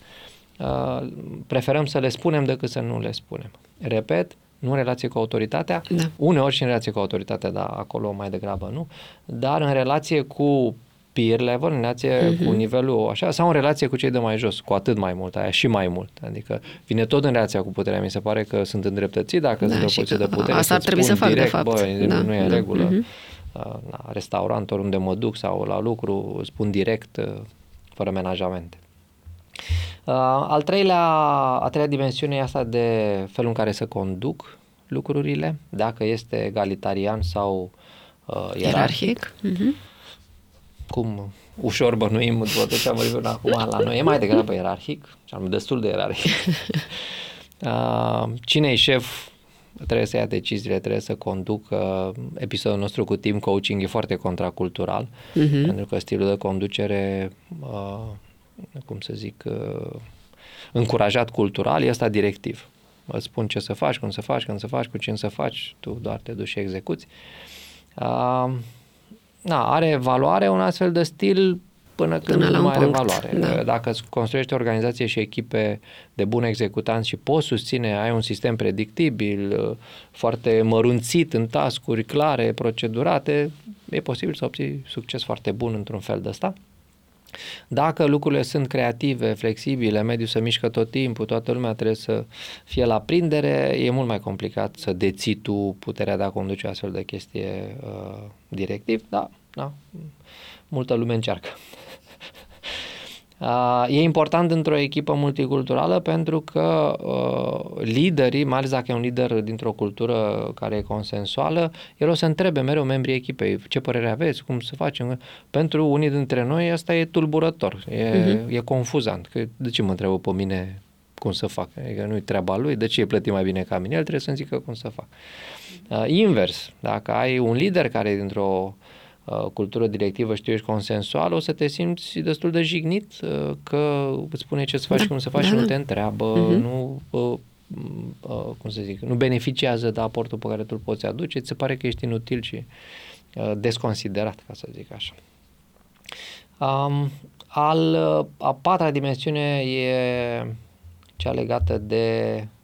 Uh, preferăm să le spunem decât să nu le spunem. Repet, nu în relație cu autoritatea, da. uneori și în relație cu autoritatea, da, acolo mai degrabă nu, dar în relație cu peer level, în relație uh-huh. cu nivelul așa, sau în relație cu cei de mai jos, cu atât mai mult, aia și mai mult. Adică vine tot în relația cu puterea. Mi se pare că sunt îndreptățit dacă da, sunt o poziție de putere. Asta ar trebui să fac, direct, de fapt. Bă, da, nu e în da. regulă. Uh-huh. La restaurant, oriunde mă duc sau la lucru, spun direct, uh, fără menajamente. Uh, al treilea, a treia dimensiune e asta de felul în care să conduc lucrurile, dacă este egalitarian sau uh, ierarhic. ierarhic. Uh-huh cum ușor bănuim după tot ce am vorbit până acum la noi, e mai degrabă ierarhic, și am destul de ierarhic. Cine e șef trebuie să ia deciziile, trebuie să conducă. Episodul nostru cu team coaching e foarte contracultural, uh-huh. pentru că stilul de conducere, uh, cum să zic, uh, încurajat cultural, e asta directiv. Îți spun ce să faci, cum să faci, când să faci, cu cine să faci, tu doar te duci și execuți. Uh, na, are valoare un astfel de stil până când până nu mai are valoare. Da. Dacă îți construiești organizație și echipe de buni executanți și poți susține, ai un sistem predictibil, foarte mărunțit în tascuri clare, procedurate, e posibil să obții succes foarte bun într-un fel de ăsta. Dacă lucrurile sunt creative, flexibile, mediul se mișcă tot timpul, toată lumea trebuie să fie la prindere, e mult mai complicat să deții tu puterea de a conduce astfel de chestie uh, directiv, da, da, multă lume încearcă. E important într-o echipă multiculturală pentru că uh, liderii, mai ales dacă e un lider dintr-o cultură care e consensuală, el o să întrebe mereu membrii echipei ce părere aveți, cum să facem. Pentru unii dintre noi asta e tulburător, e, uh-huh. e confuzant. Că de ce mă întreabă pe mine cum să fac? Adică nu-i treaba lui, de ce e plătit mai bine ca mine? El trebuie să-mi zică cum să fac. Uh, invers, dacă ai un lider care e dintr-o Uh, cultură directivă, știu, ești consensual, o să te simți destul de jignit uh, că îți spune ce să faci, da, cum să faci da, și nu da. te întreabă, uh-huh. nu, uh, uh, cum să zic, nu beneficiază de aportul pe care tu îl poți aduce, ți se pare că ești inutil și uh, desconsiderat, ca să zic așa. Um, al, a patra dimensiune e cea legată de Uh,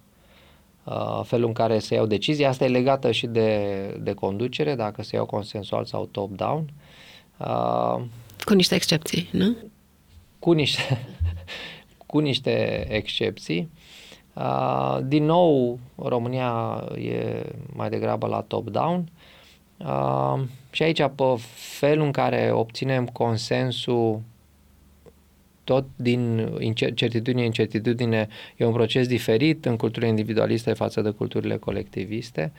felul în care se iau decizii. Asta e legată și de, de conducere, dacă se iau consensual sau top-down. Uh, cu niște excepții, nu? Cu niște, cu niște excepții. Uh, din nou, România e mai degrabă la top-down. Și aici, pe felul în care obținem consensul tot din certitudine în certitudine e un proces diferit în culturile individualiste față de culturile colectiviste.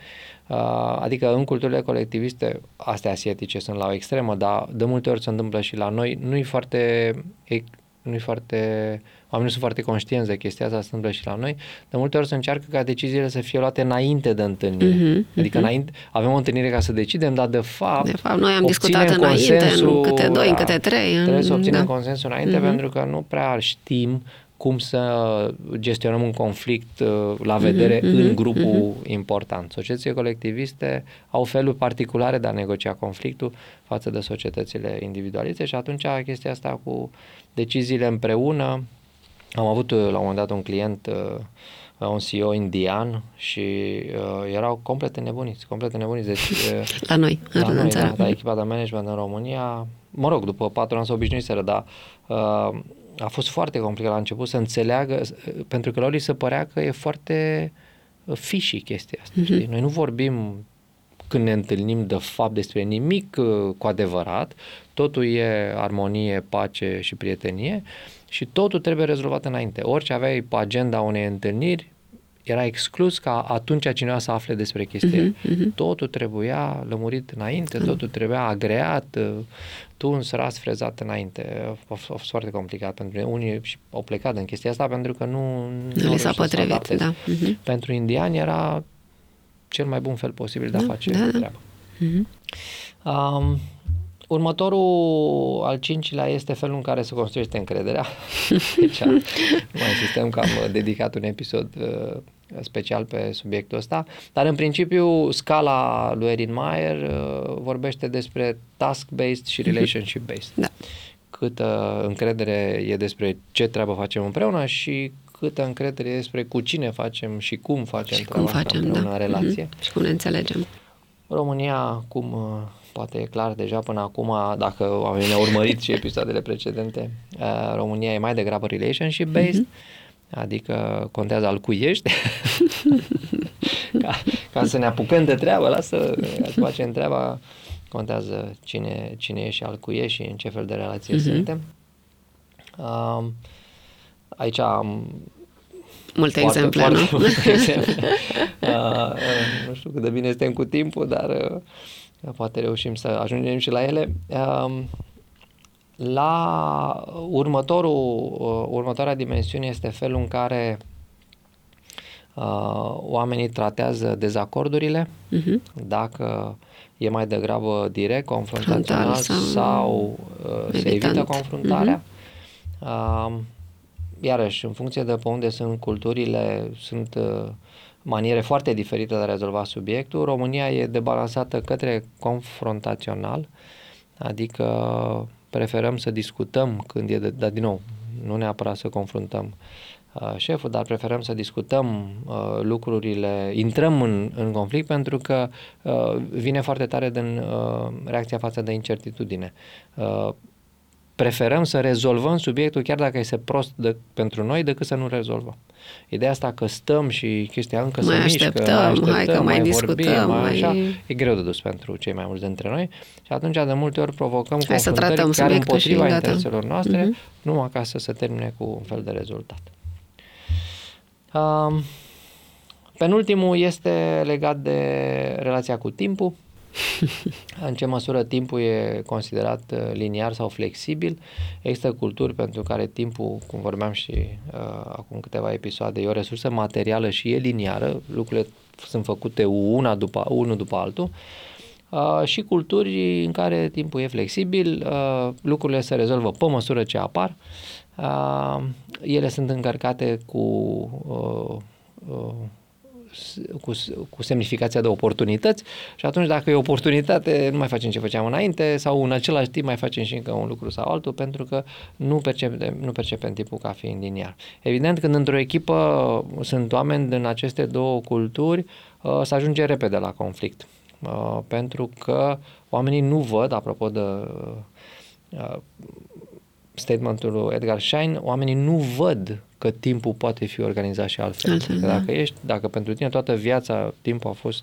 Uh, adică în culturile colectiviste, astea asiatice sunt la o extremă, dar de multe ori se întâmplă și la noi, nu e foarte nu foarte, oamenii nu sunt foarte conștienți de chestia asta, se întâmplă și la noi, de multe ori se încearcă ca deciziile să fie luate înainte de întâlnire. Uh-huh, adică uh-huh. înainte, avem o întâlnire ca să decidem, dar de fapt, de fapt noi am discutat înainte, în câte doi, da, în câte trei. Trebuie să obținem da. consensul înainte uh-huh. pentru că nu prea știm cum să gestionăm un conflict uh, la vedere uh-huh, în grupul uh-huh. important. Societățile colectiviste au feluri particulare de a negocia conflictul față de societățile individualiste și atunci chestia asta cu deciziile împreună. Am avut uh, la un moment dat un client, uh, un CEO indian și uh, erau complet nebuniți, complet nebuniți. Deci, uh, la noi, la noi, da, da, echipa de management în România, mă rog, după patru ani s-au obișnuiseră, dar uh, a fost foarte complicat la început să înțeleagă, pentru că la lui se părea că e foarte uh, fishy chestia asta. Uh-huh. Știi? Noi nu vorbim când ne întâlnim de fapt despre nimic uh, cu adevărat, totul e armonie, pace și prietenie și totul trebuie rezolvat înainte. Orice aveai pe agenda unei întâlniri, era exclus ca atunci cineva să afle despre chestia. Uh-huh, uh-huh. Totul trebuia lămurit înainte, uh-huh. totul trebuia agreat, uh, tuns, ras, frezat înainte. A fost foarte complicat pentru mine. Unii au plecat în chestia asta pentru că nu... Nu li s-a potrivit, da. Uh-huh. Pentru indiani era cel mai bun fel posibil de a da, face da, da. treaba. Uh-huh. Um, Următorul, al cincilea, este felul în care se construiește încrederea. Deci, mai insistăm că am dedicat un episod uh, special pe subiectul ăsta, dar în principiu scala lui Erin Mayer uh, vorbește despre task-based și mhm. relationship-based. Da. Câtă încredere e despre ce treabă facem împreună și câtă încredere e despre cu cine facem și cum facem și cum facem, împreună da. în relație. Mm-hmm. Și cum ne înțelegem. România, cum uh, poate e clar deja până acum, dacă oamenii ne-au urmărit și episoadele precedente, uh, România e mai degrabă relationship-based. Mm-hmm Adică contează al cui ești. ca, ca să ne apucăm de treabă, lasă, ca să facem treaba, contează cine, cine e și al cui e și în ce fel de relație uh-huh. suntem. Uh, aici am multe foarte, exemple, foarte nu? Multe exemple. uh, nu știu cât de bine suntem cu timpul, dar uh, poate reușim să ajungem și la ele. Uh, la următorul, uh, următoarea dimensiune este felul în care uh, oamenii tratează dezacordurile, uh-huh. dacă e mai degrabă direct, confruntațional sau, sau uh, se evită confruntarea. Uh-huh. Uh, iarăși, în funcție de pe unde sunt culturile, sunt uh, maniere foarte diferite de a rezolva subiectul. România e debalansată către confrontațional, adică preferăm să discutăm când e de, dar din nou, nu neapărat să confruntăm uh, șeful, dar preferăm să discutăm uh, lucrurile, intrăm în, în conflict pentru că uh, vine foarte tare din uh, reacția față de incertitudine. Uh, preferăm să rezolvăm subiectul chiar dacă este prost de, pentru noi decât să nu rezolvăm. Ideea asta că stăm și chestia încă mai se așteptăm, mișcă, mai așteptăm, hai că mai, mai discutăm, vorbim, mai, mai... așa, e greu de dus pentru cei mai mulți dintre noi și atunci de multe ori provocăm Hai să confruntări tratăm care subiectul și împotriva gata. intereselor noastre, Mhm. numai ca să se termine cu un fel de rezultat. Um, penultimul este legat de relația cu timpul. În ce măsură timpul e considerat uh, liniar sau flexibil? Există culturi pentru care timpul, cum vorbeam și uh, acum câteva episoade, e o resursă materială și e liniară, lucrurile sunt făcute una după, unul după altul. Uh, și culturi în care timpul e flexibil, uh, lucrurile se rezolvă pe măsură ce apar, uh, ele sunt încărcate cu uh, uh, cu, cu semnificația de oportunități și atunci dacă e oportunitate nu mai facem ce făceam înainte sau în același timp mai facem și încă un lucru sau altul pentru că nu percepem, nu percepem timpul ca fiind liniar. Evident când într-o echipă sunt oameni din aceste două culturi uh, se ajunge repede la conflict uh, pentru că oamenii nu văd, apropo de uh, statementul lui Edgar Schein, oamenii nu văd că timpul poate fi organizat și altfel. Altfel, că da. dacă, ești, dacă pentru tine toată viața timpul a fost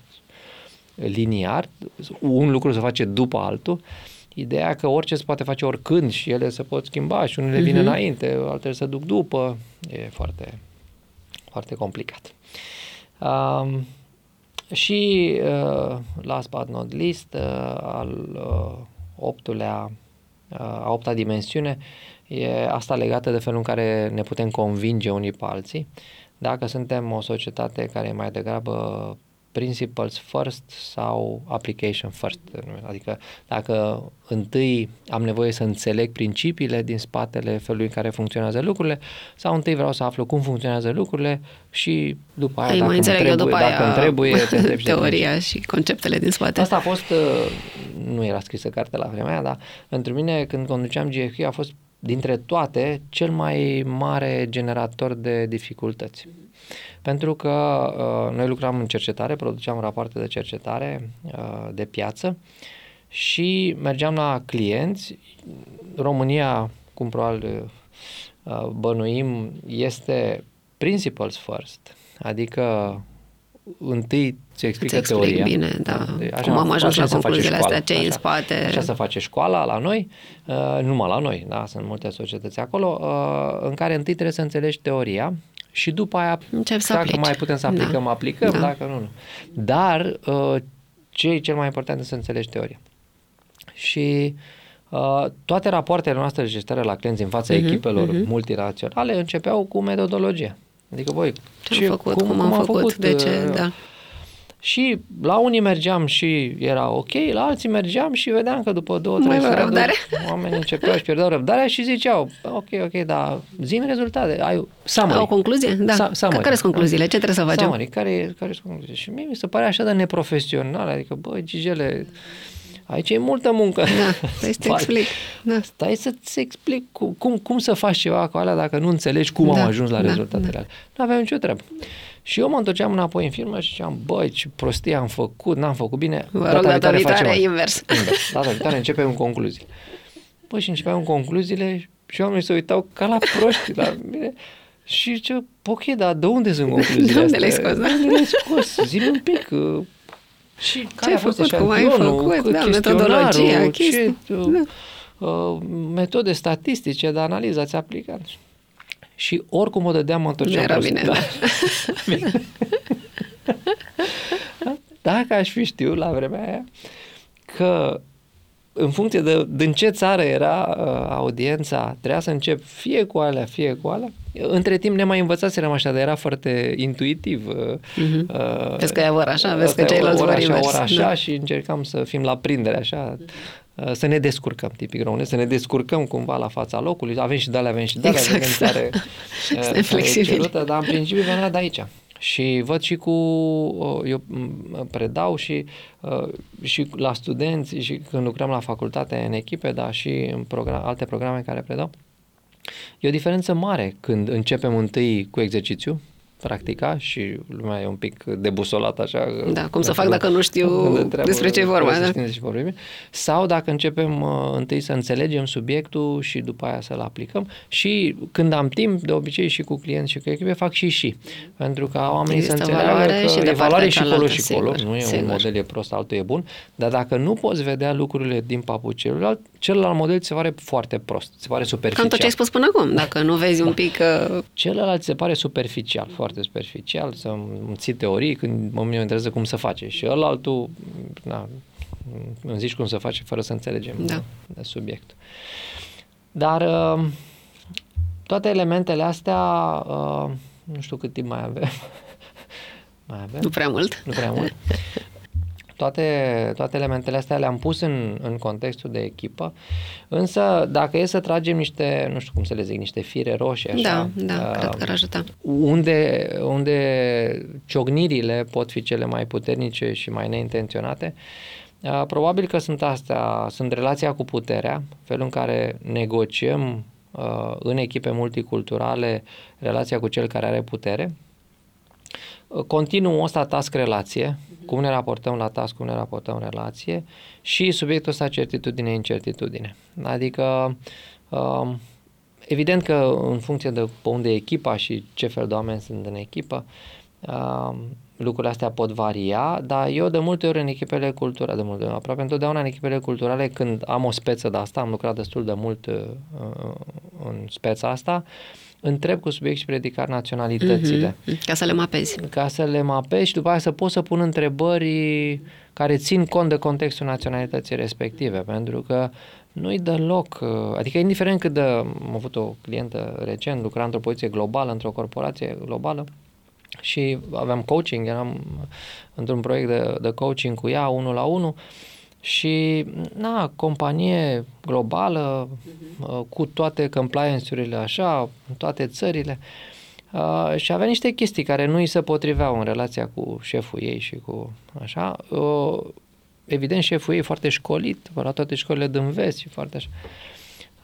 liniar, un lucru se face după altul, ideea că orice se poate face oricând și ele se pot schimba și unele vin Mhm. înainte, altele se duc după, e foarte, foarte complicat. Um, și uh, last but not least, uh, al uh, optulea, uh, a opta dimensiune, e asta legată de felul în care ne putem convinge unii pe alții. Dacă suntem o societate care e mai degrabă principles first sau application first. Adică dacă întâi am nevoie să înțeleg principiile din spatele felului în care funcționează lucrurile sau întâi vreau să aflu cum funcționează lucrurile și după aia Ei, dacă, mai îmi înțeleg eu trebuie, după dacă aia îmi trebuie, te întreb și de teoria și conceptele din spate. Asta a fost, uh, nu era scrisă carte la vremea aia, dar pentru mine când conduceam GFQ a fost dintre toate cel mai mare generator de dificultăți. Pentru că uh, noi lucram în cercetare, produceam rapoarte de cercetare uh, de piață și mergeam la clienți. România, cum probabil uh, bănuim, este principles first, adică întâi ți explică Îți explic teoria. bine, da. Așa- Cum am ajuns așa la se face concluziile școala, astea, ce e în așa. spate. Așa se face școala la noi, uh, numai la noi, da, sunt multe societăți acolo, uh, în care întâi trebuie să înțelegi teoria și după aia, Începi să dacă aplici. mai putem să aplicăm, Da. aplicăm, Da. dacă nu, nu. Dar uh, ce e cel mai important este să înțelegi teoria. Și uh, toate rapoartele noastre de gestare la clienți în fața Mhm, echipelor mhm. multinaționale începeau cu metodologie. Adică, voi, Ce am făcut, cum, am făcut, de ce, uh, da. Și la unii mergeam și era ok, la alții mergeam și vedeam că după două, Mai trei aveau sferturi răbdare. oamenii începeau și pierdeau răbdarea și ziceau, ok, ok, dar zi rezultate, ai summary. O concluzie? Da. Sa- summary. Care sunt concluziile? Ce trebuie să facem? Summary, care, care sunt concluziile? Și mie mi se pare așa de neprofesional, adică, băi, Gigele, aici e multă muncă. Da, stai să te Faci. explic. Da. Stai să-ți explic cum, cum, cum să faci ceva cu alea dacă nu înțelegi cum Da, am ajuns la da, rezultatele da. alea. Nu aveam nicio treabă. Și eu mă întorceam înapoi în firmă și ziceam, băi, ce prostie am făcut, n-am făcut bine. Vă rog, data facem viitoare asta. invers. Invers. Data viitoare începem în concluzii. Păi și începeam în concluziile și oamenii se uitau ca la proști la mine. Și ce, ok, dar de unde sunt concluziile De unde astea? le-ai scos, da? De unde le-ai scos? Zi un pic. Uh, Și care ai a fost făcut, cum ai eșantionul, făcut, că da, chestionarul, metodologia, ce, chestii, uh, uh, metode statistice de analiză ați aplicat. Și oricum o dădeam, mă întorceam. Nu era prost. bine, Da. da. Dacă aș fi știut la vremea aia că în funcție de din ce țară era uh, audiența, trebuia să încep fie cu alea, fie cu alea. Între timp ne mai învățaserăm așa, dar era foarte intuitiv. Uh, Mhm. uh, Vezi că ea vor așa, vezi că asta e ceilalți ori vor așa, invers. ori așa Da. și încercam să fim la prindere așa, uh, să ne descurcăm, tipic românesc, să ne descurcăm cumva la fața locului, avem și de alea, avem și de alea, Exact, vedem da. care, uh, Suntem care e flexibili. cerută, dar în principiu venea de aici. Și văd și cu, uh, eu m, predau și, uh, și la studenți și când lucrăm la facultate în echipe, dar și în program, alte programe în care predau, e o diferență mare când începem întâi cu exercițiu, practica și lumea e un pic debusolată așa. Da, cum să fac dacă nu știu despre ce e vorba. Da? Despre ce vorbim. Sau dacă începem uh, întâi să înțelegem subiectul și după aia să-l aplicăm și când am timp, de obicei și cu clienți și cu echipe, fac și și. Pentru ca oamenii Există să înțeleagă că și e valoare și acolo și acolo. Nu e sigur. un model e prost, altul e bun. Dar dacă nu poți vedea lucrurile din papul celuilalt, celălalt model ți se pare foarte prost, ți se pare superficial. Cam tot ce ai spus până acum, dacă nu vezi un pic... Uh... Celălalt ți se pare superficial, foarte superficial, să îmi ții teorii când mă interesează cum să face. Și ălaltul, na, îmi zici cum să face fără să înțelegem da. de subiect. Dar uh, toate elementele astea, uh, nu știu cât timp mai avem. mai avem? Nu prea mult. Nu prea mult. Toate, toate elementele astea le-am pus în, în contextul de echipă, însă dacă e să tragem niște, nu știu cum să le zic, niște fire roșii așa... Da, da, uh, cred că ar ajuta. Unde, unde ciognirile pot fi cele mai puternice și mai neintenționate, uh, probabil că sunt astea, sunt relația cu puterea, felul în care negociem uh, în echipe multiculturale relația cu cel care are putere, continuă ăsta task-relație, cum ne raportăm la task, cum ne raportăm relație și subiectul ăsta certitudine-incertitudine. Adică, um, evident că în funcție de pe unde e echipa și ce fel de oameni sunt în echipă, um, lucrurile astea pot varia, dar eu de multe ori în echipele culturale, de multe, aproape întotdeauna în echipele culturale, când am o speță de asta, am lucrat destul de mult uh, în speța asta, întreb cu subiect și predicar naționalitățile. Mm-hmm. Ca să le mapezi. Ca să le mapezi și după aceea să pot să pun întrebări care țin cont de contextul naționalității respective, pentru că nu-i deloc, uh, adică indiferent cât de, am avut o clientă recent, lucra într-o poziție globală, într-o corporație globală și aveam coaching, eram într-un proiect de, de coaching cu ea, unul la unul, și, na, companie globală, uh-huh. cu toate compliance-urile așa, în toate țările. Uh, și avea niște chestii care nu îi se potriveau în relația cu șeful ei și cu așa. Uh, evident, șeful ei e foarte școlit, la toate școlile din vest și foarte așa.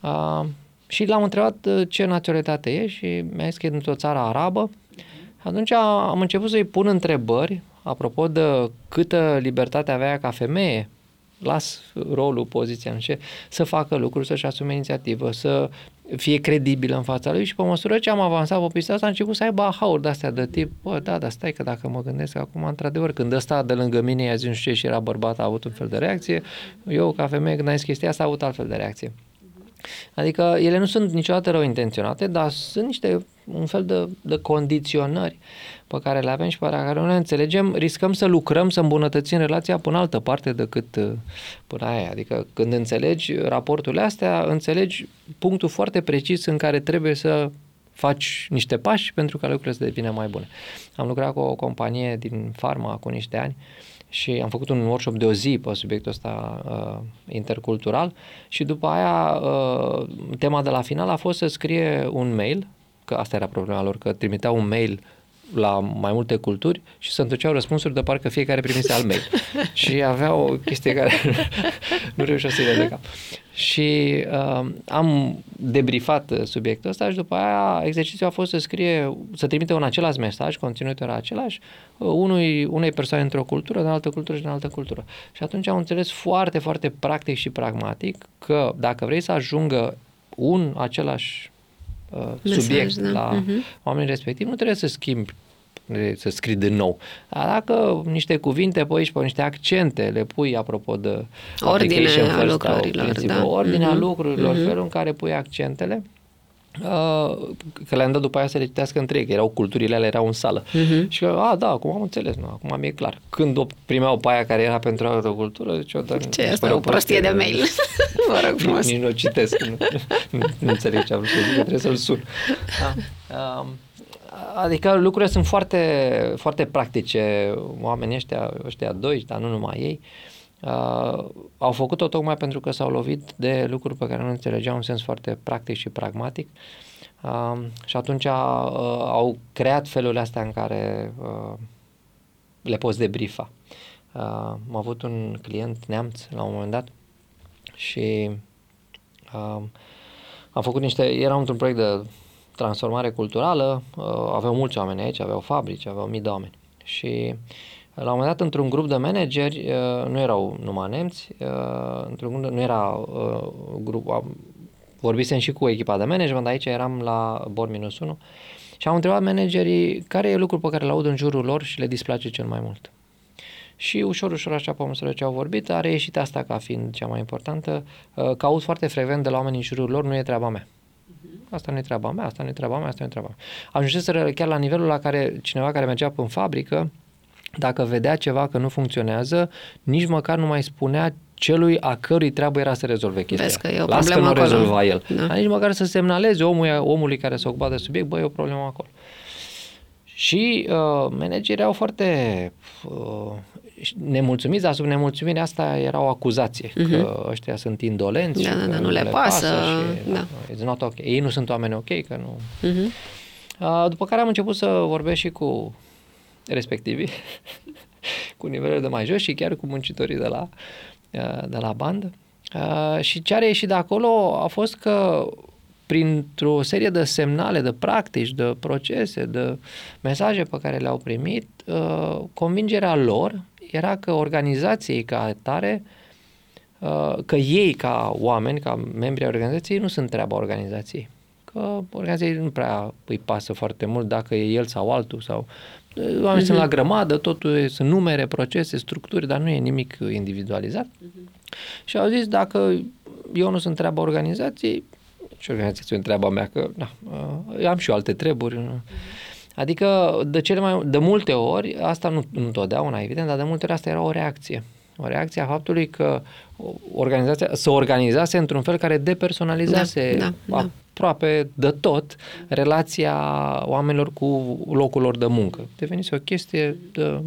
Uh, și l-am întrebat uh, ce naționalitate e și mi-a zis că e dintr-o țară arabă. Atunci am început să-i pun întrebări apropo de câtă libertate avea ca femeie las rolul, poziția, nu ce, să facă lucruri, să-și asume inițiativă, să fie credibilă în fața lui și pe măsură ce am avansat pe pista asta, a început să aibă aha de astea de tip, bă, da, dar stai că dacă mă gândesc acum, într-adevăr, când ăsta de lângă mine i-a zis nu știu ce și era bărbat, a avut un fel de reacție, eu ca femeie când am zis chestia asta, a avut altfel de reacție. Adică ele nu sunt niciodată rău intenționate, dar sunt niște un fel de, de condiționări pe care le avem și pe care nu le înțelegem, riscăm să lucrăm, să îmbunătățim relația până altă parte decât uh, până aia. Adică când înțelegi raporturile astea, înțelegi punctul foarte precis în care trebuie să faci niște pași pentru ca lucrurile să devină mai bune. Am lucrat cu o companie din farma cu niște ani și am făcut un workshop de o zi pe subiectul ăsta uh, intercultural și după aia uh, tema de la final a fost să scrie un mail, că asta era problema lor, că trimiteau un mail la mai multe culturi și se întorceau răspunsuri de parcă fiecare primise al mail. și avea o chestie care nu reușea să-i de cap. Și uh, am debriefat subiectul ăsta și după aia exercițiul a fost să scrie, să trimite un același mesaj, conținutul era același, uh, unui, unei persoane într-o cultură, în altă cultură și în altă cultură. Și atunci am înțeles foarte, foarte practic și pragmatic că dacă vrei să ajungă un același uh, Mesaj, subiect da. la uh-huh. oamenii respectivi, nu trebuie să schimbi să scrii din nou. Dar dacă niște cuvinte pe aici, pe niște accente le pui apropo de ordinea lucrurilor, da. ordinea uh-huh. lucrurilor, uh-huh. felul în care pui accentele, Uh, că le-am dat după aia să le citească între ei, că erau culturile alea, erau în sală. Uh-huh. Și că, a, da, acum am înțeles, nu, acum mi-e clar. Când o primeau pe aia care era pentru altă cultură, zice, o Ce e asta, o prostie de mail? Vă rog frumos. Nici nu o citesc, nu, nu, nu înțeleg ce am vrut să zic, trebuie să-l sun. Da. Um, Adică lucrurile sunt foarte, foarte practice. Oamenii ăștia, ăștia doi, dar nu numai ei, uh, au făcut-o tocmai pentru că s-au lovit de lucruri pe care nu înțelegeau în sens foarte practic și pragmatic. Uh, și atunci uh, au creat felurile astea în care uh, le poți debriefa. Uh, am avut un client neamț la un moment dat și uh, am făcut niște, era într-un proiect de transformare culturală, uh, aveau mulți oameni aici, aveau fabrici, aveau mii de oameni. Și la un moment dat, într-un grup de manageri, uh, nu erau numai nemți, uh, într-un grup, nu era uh, grup, vorbisem și cu echipa de management, aici eram la Bor minus 1 și am întrebat managerii care e lucrul pe care îl aud în jurul lor și le displace cel mai mult. Și ușor, ușor, așa, pe măsură ce au vorbit, a reieșit asta ca fiind cea mai importantă, că aud foarte frecvent de la oamenii în jurul lor, nu e treaba mea. Asta nu e treaba mea, asta nu e treaba mea, asta nu e treaba mea. Ajungeseră chiar la nivelul la care cineva care mergea în fabrică, dacă vedea ceva că nu funcționează, nici măcar nu mai spunea celui a cărui treabă era să rezolve chestia. Vezi că e o Las că nu acolo. rezolva el. Da. Dar nici măcar să semnaleze omul, omului care se ocupa de subiect, băi, e o problemă acolo. Și uh, managerii au foarte uh, nemulțumiți, dar sub nemulțumirea asta era o acuzație, uh-huh. că ăștia sunt indolenți da, și da, că da, nu le pasă. pasă și, da. da. It's not okay. Ei nu sunt oameni ok, că nu... Uh-huh. După care am început să vorbesc și cu respectivii, cu nivelul de mai jos și chiar cu muncitorii de la, uh, de la bandă. Uh, și ce a reieșit de acolo a fost că printr-o serie de semnale, de practici, de procese, de mesaje pe care le-au primit, uh, convingerea lor era că organizației ca atare, uh, că ei ca oameni, ca membri ai organizației, nu sunt treaba organizației. Că organizației nu prea îi pasă foarte mult dacă e el sau altul sau uh, oamenii uh-huh. sunt la grămadă, totul sunt numere, procese, structuri, dar nu e nimic individualizat. Uh-huh. Și au zis, dacă eu nu sunt treaba organizației, și organizația e treaba mea, că na, uh, am și eu alte treburi. Uh-huh. Adică, de cele mai de multe ori, asta nu, nu întotdeauna, evident, dar de multe ori asta era o reacție. O reacție a faptului că organizația se organizase într-un fel care depersonalizase da, da, da. aproape de tot relația oamenilor cu locul lor de muncă. Devenise o chestie de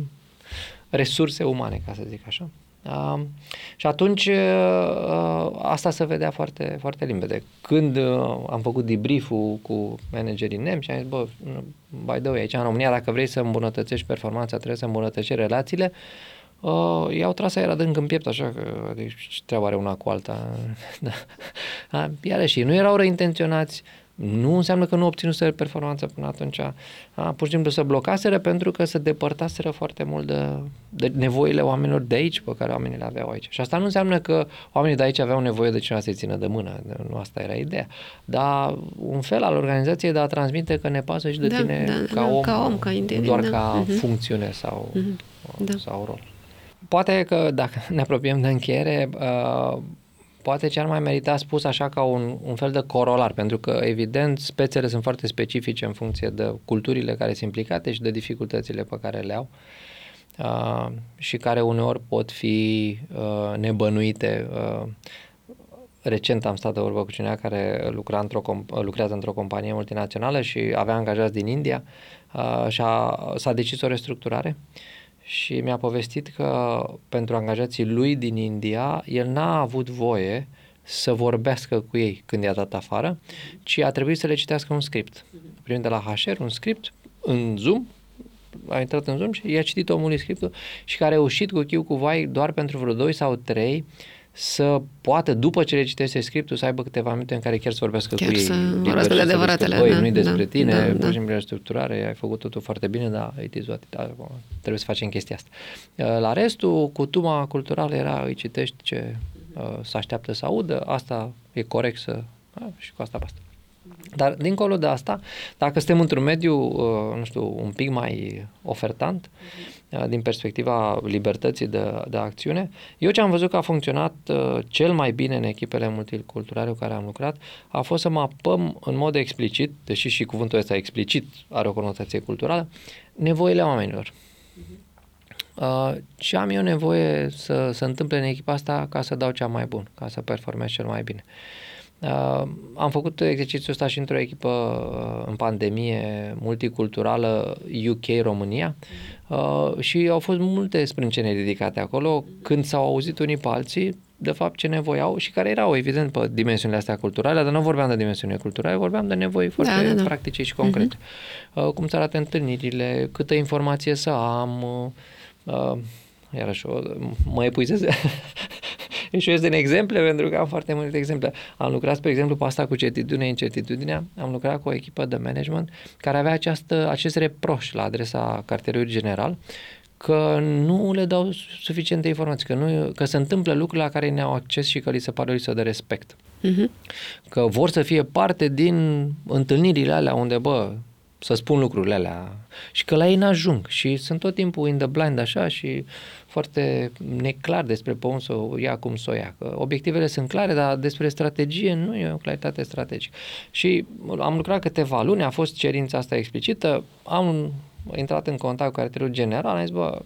resurse umane, ca să zic așa. Uh, și atunci uh, asta se vedea foarte, foarte limpede. Când uh, am făcut debrief-ul cu managerii NEM și am zis, bă, by the way, aici în România, dacă vrei să îmbunătățești performanța, trebuie să îmbunătățești relațiile, uh, i-au tras aer adânc în piept, așa că deci, ce treabă are una cu alta. da. Iarăși, nu erau reintenționați, uh, nu înseamnă că nu obținuseră performanță până atunci. A, pur și simplu se blocaseră pentru că se depărtaseră foarte mult de, de nevoile oamenilor de aici pe care oamenii le aveau aici. Și asta nu înseamnă că oamenii de aici aveau nevoie de cineva să-i țină de mână. Nu asta era ideea. Dar un fel al organizației de a transmite că ne pasă și de da, tine da, ca, da, om, ca om, ca individ. doar da. ca uh-huh. funcțiune sau, uh-huh. da. sau rol. Poate că dacă ne apropiem de încheiere, uh, poate ce ar mai merita spus așa ca un, un fel de corolar, pentru că, evident, spețele sunt foarte specifice în funcție de culturile care sunt implicate și de dificultățile pe care le au uh, și care uneori pot fi uh, nebănuite. Uh, recent am stat de vorbă cu cineva care lucra într-o, lucrează într-o companie multinațională și avea angajați din India uh, și a, s-a decis o restructurare și mi-a povestit că pentru angajații lui din India, el n-a avut voie să vorbească cu ei când i-a dat afară, ci a trebuit să le citească un script. Primit de la HR un script în Zoom, a intrat în Zoom și i-a citit omului scriptul și care a reușit cu chiu cu vai doar pentru vreo 2 sau 3 să poată, după ce le citește scriptul, să aibă câteva minute în care chiar să vorbească chiar cu ei. să vorbească de adevăratele. Băi, da, nu-i despre da, tine, da, pur da. și simplu restructurare, ai făcut totul foarte bine, dar it is what da, trebuie să facem chestia asta. Uh, la restul, cu tuma culturală era, îi citești ce uh, să așteaptă să audă, asta e corect să... Uh, și cu asta basta. Dar, dincolo de asta, dacă suntem într-un mediu, uh, nu știu, un pic mai ofertant, uh, din perspectiva libertății de, de acțiune, eu ce am văzut că a funcționat uh, cel mai bine în echipele multiculturale cu care am lucrat, a fost să mapăm în mod explicit, deși și cuvântul ăsta explicit are o conotație culturală, nevoile oamenilor. Uh, ce am eu nevoie să se întâmple în echipa asta ca să dau cea mai bun, ca să performez cel mai bine. Uh, Uh, am făcut exercițiul ăsta și într-o echipă uh, în pandemie multiculturală UK-România uh, și au fost multe sprâncene ridicate acolo când s-au auzit unii pe alții de fapt ce nevoi au și care erau evident pe dimensiunile astea culturale, dar nu vorbeam de dimensiunile culturale, vorbeam de nevoi foarte da, da, da. practice și concrete. Uh-huh. Uh, cum să arate întâlnirile, câtă informație să am, uh, uh, iarăși, mă epuizez și eu din exemple pentru că am foarte multe exemple. Am lucrat, spre exemplu, pe asta cu certitudine, incertitudinea. Am lucrat cu o echipă de management care avea această, acest reproș la adresa cartierului general că nu le dau suficiente informații, că, nu, că se întâmplă lucruri la care ne au acces și că li se pare să de respect. Uh-huh. Că vor să fie parte din întâlnirile alea unde, bă, să spun lucrurile alea și că la ei n-ajung și sunt tot timpul in the blind așa și foarte neclar despre pe unde să o ia, cum să o ia. Că obiectivele sunt clare, dar despre strategie nu e o claritate strategică. Și am lucrat câteva luni, a fost cerința asta explicită, am intrat în contact cu caracterul general, am zis, bă,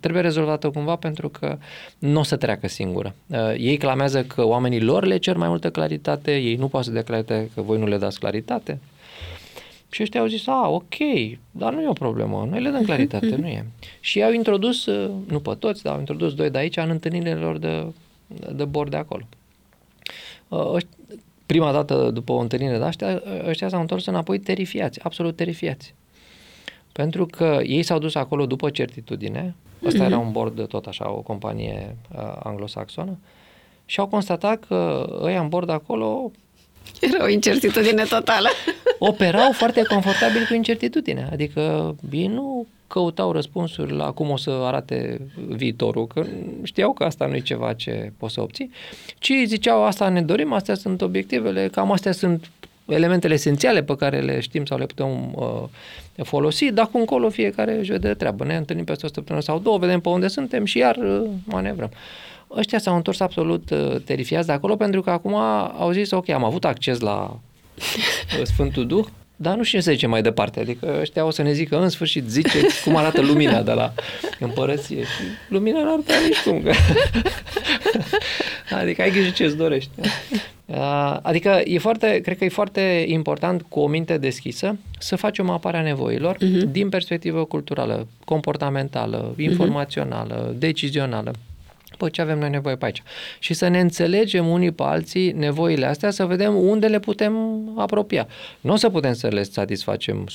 trebuie rezolvată cumva pentru că nu o să treacă singură. Ei clamează că oamenii lor le cer mai multă claritate, ei nu poate să dea claritate că voi nu le dați claritate. Și ăștia au zis, a, ok, dar nu e o problemă, noi le dăm claritate, nu e. Și au introdus, nu pe toți, dar au introdus doi de aici în întâlnirile lor de, de bord de acolo. Prima dată după o întâlnire de astea, ăștia s-au întors înapoi terifiați, absolut terifiați. Pentru că ei s-au dus acolo după certitudine, ăsta mm-hmm. era un board tot așa, o companie uh, anglosaxonă, și au constatat că ăia în bord acolo era o incertitudine totală. Operau foarte confortabil cu incertitudine. Adică ei nu căutau răspunsuri la cum o să arate viitorul, că știau că asta nu e ceva ce poți să obții, ci ziceau asta ne dorim, astea sunt obiectivele, cam astea sunt elementele esențiale pe care le știm sau le putem uh, folosi, dar cu încolo fiecare își vede treabă. Ne întâlnim peste o săptămână sau două, vedem pe unde suntem și iar uh, manevrăm. Ăștia s-au întors absolut uh, terifiați de acolo pentru că acum au zis, ok, am avut acces la uh, Sfântul Duh, dar nu știu ce să zice mai departe. Adică ăștia o să ne zică în sfârșit, zice cum arată lumina de la împărăție. Și lumina nu arată nici cum. adică ai grijă ce îți dorești. Uh, adică e foarte, cred că e foarte important cu o minte deschisă să faci o mapare a nevoilor uh-huh. din perspectivă culturală, comportamentală, mhm. informațională, uh-huh. decizională. Păi ce avem noi nevoie pe aici? Și să ne înțelegem unii pe alții nevoile astea, să vedem unde le putem apropia. Nu o să putem să le satisfacem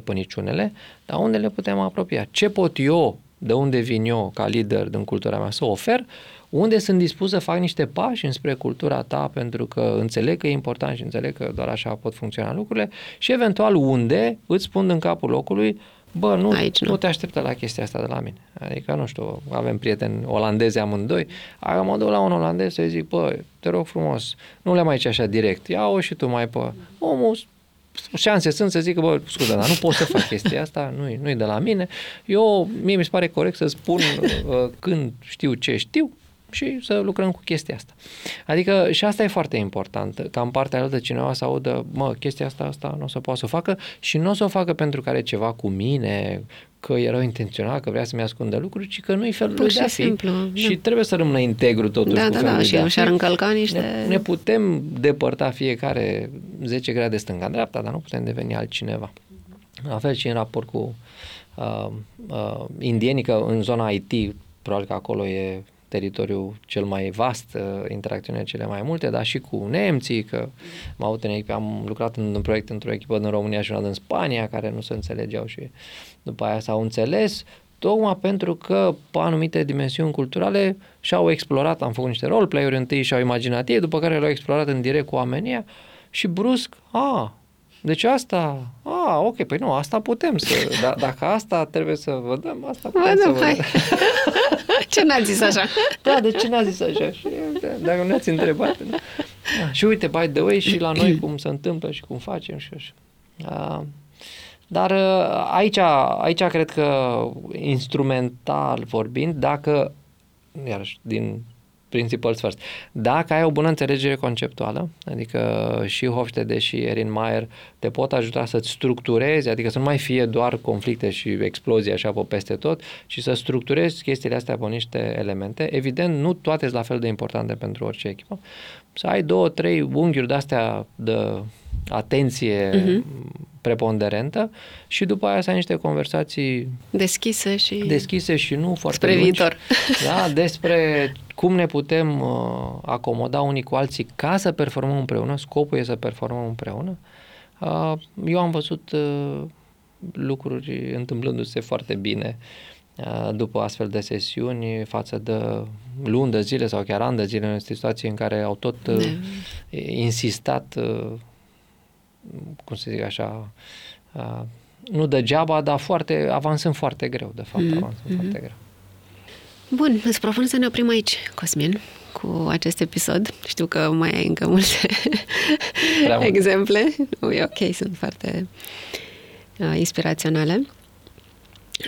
100% pe niciunele, dar unde le putem apropia. Ce pot eu, de unde vin eu ca lider din cultura mea, să ofer, unde sunt dispus să fac niște pași înspre cultura ta pentru că înțeleg că e important și înțeleg că doar așa pot funcționa lucrurile și eventual unde îți spun în capul locului Bă, nu, Aici nu. nu te așteptă la chestia asta de la mine. Adică, nu știu, avem prieteni olandezi amândoi, am mă duc la un olandez să zic, bă, te rog frumos, nu le mai așa direct, ia-o și tu mai pe... Omul șanse sunt să zică, bă, scuze, dar nu pot să fac chestia asta, nu-i, nu-i de la mine. Eu, mie mi se pare corect să spun uh, când știu ce știu și să lucrăm cu chestia asta. Adică și asta e foarte important, ca în partea altă cineva să audă, mă, chestia asta, asta nu o să poată să o facă și nu o să o facă pentru că are ceva cu mine, că era intenționat, că vrea să-mi ascundă lucruri, ci că nu-i felul Pur de a fi. Simplu, și da. trebuie să rămână integru totuși da, cu da, da, și și-ar încălca niște... Ne, ne putem depărta fiecare 10 grade stânga-dreapta, dar nu putem deveni altcineva. La fel și în raport cu uh, uh, indienii, că în zona IT, probabil că acolo e teritoriul cel mai vast, uh, interacțiunile cele mai multe, dar și cu nemții, că am avut în echipă, am lucrat în un proiect într-o echipă din România și una din Spania, care nu se înțelegeau și după aia s-au înțeles, tocmai pentru că pe anumite dimensiuni culturale și-au explorat, am făcut niște roleplay-uri întâi și-au imaginat ei, după care le-au explorat în direct cu oamenia și brusc, a, deci asta, a, ok, păi nu, asta putem să, da, dacă asta trebuie să vă dăm, asta putem Bă, să vă dăm. ce n-a zis așa? Da, de ce n-a zis așa? Și, dacă nu ați întrebat. Da. Și uite, by the way, și la noi cum se întâmplă și cum facem și așa. A, dar aici, aici cred că instrumental vorbind, dacă, iarăși, din principles first. Dacă ai o bună înțelegere conceptuală, adică și Hofstede și Erin Mayer te pot ajuta să-ți structurezi, adică să nu mai fie doar conflicte și explozii așa pe peste tot, ci să structurezi chestiile astea pe niște elemente. Evident, nu toate sunt la fel de importante pentru orice echipă. Să ai două, trei unghiuri de-astea de atenție uh-huh. preponderentă și după aia să ai niște conversații deschise și deschise și nu foarte spre lungi, viitor. Da, despre cum ne putem uh, acomoda unii cu alții ca să performăm împreună, scopul e să performăm împreună. Uh, eu am văzut uh, lucruri întâmplându-se foarte bine uh, după astfel de sesiuni față de luni de zile sau chiar ani de zile în situații în care au tot uh, insistat, uh, cum să zic așa, uh, nu degeaba, dar foarte, avansând foarte greu, de fapt, mm-hmm. avansând mm-hmm. foarte greu. Bun, îți propun să ne oprim aici, Cosmin, cu acest episod. Știu că mai ai încă multe exemple. Nu, e ok, sunt foarte uh, inspiraționale.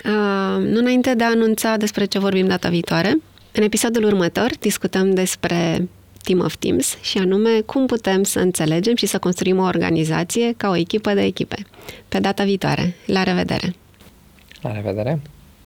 Uh, nu înainte de a anunța despre ce vorbim data viitoare, în episodul următor discutăm despre Team of Teams și anume cum putem să înțelegem și să construim o organizație ca o echipă de echipe. Pe data viitoare. La revedere! La revedere!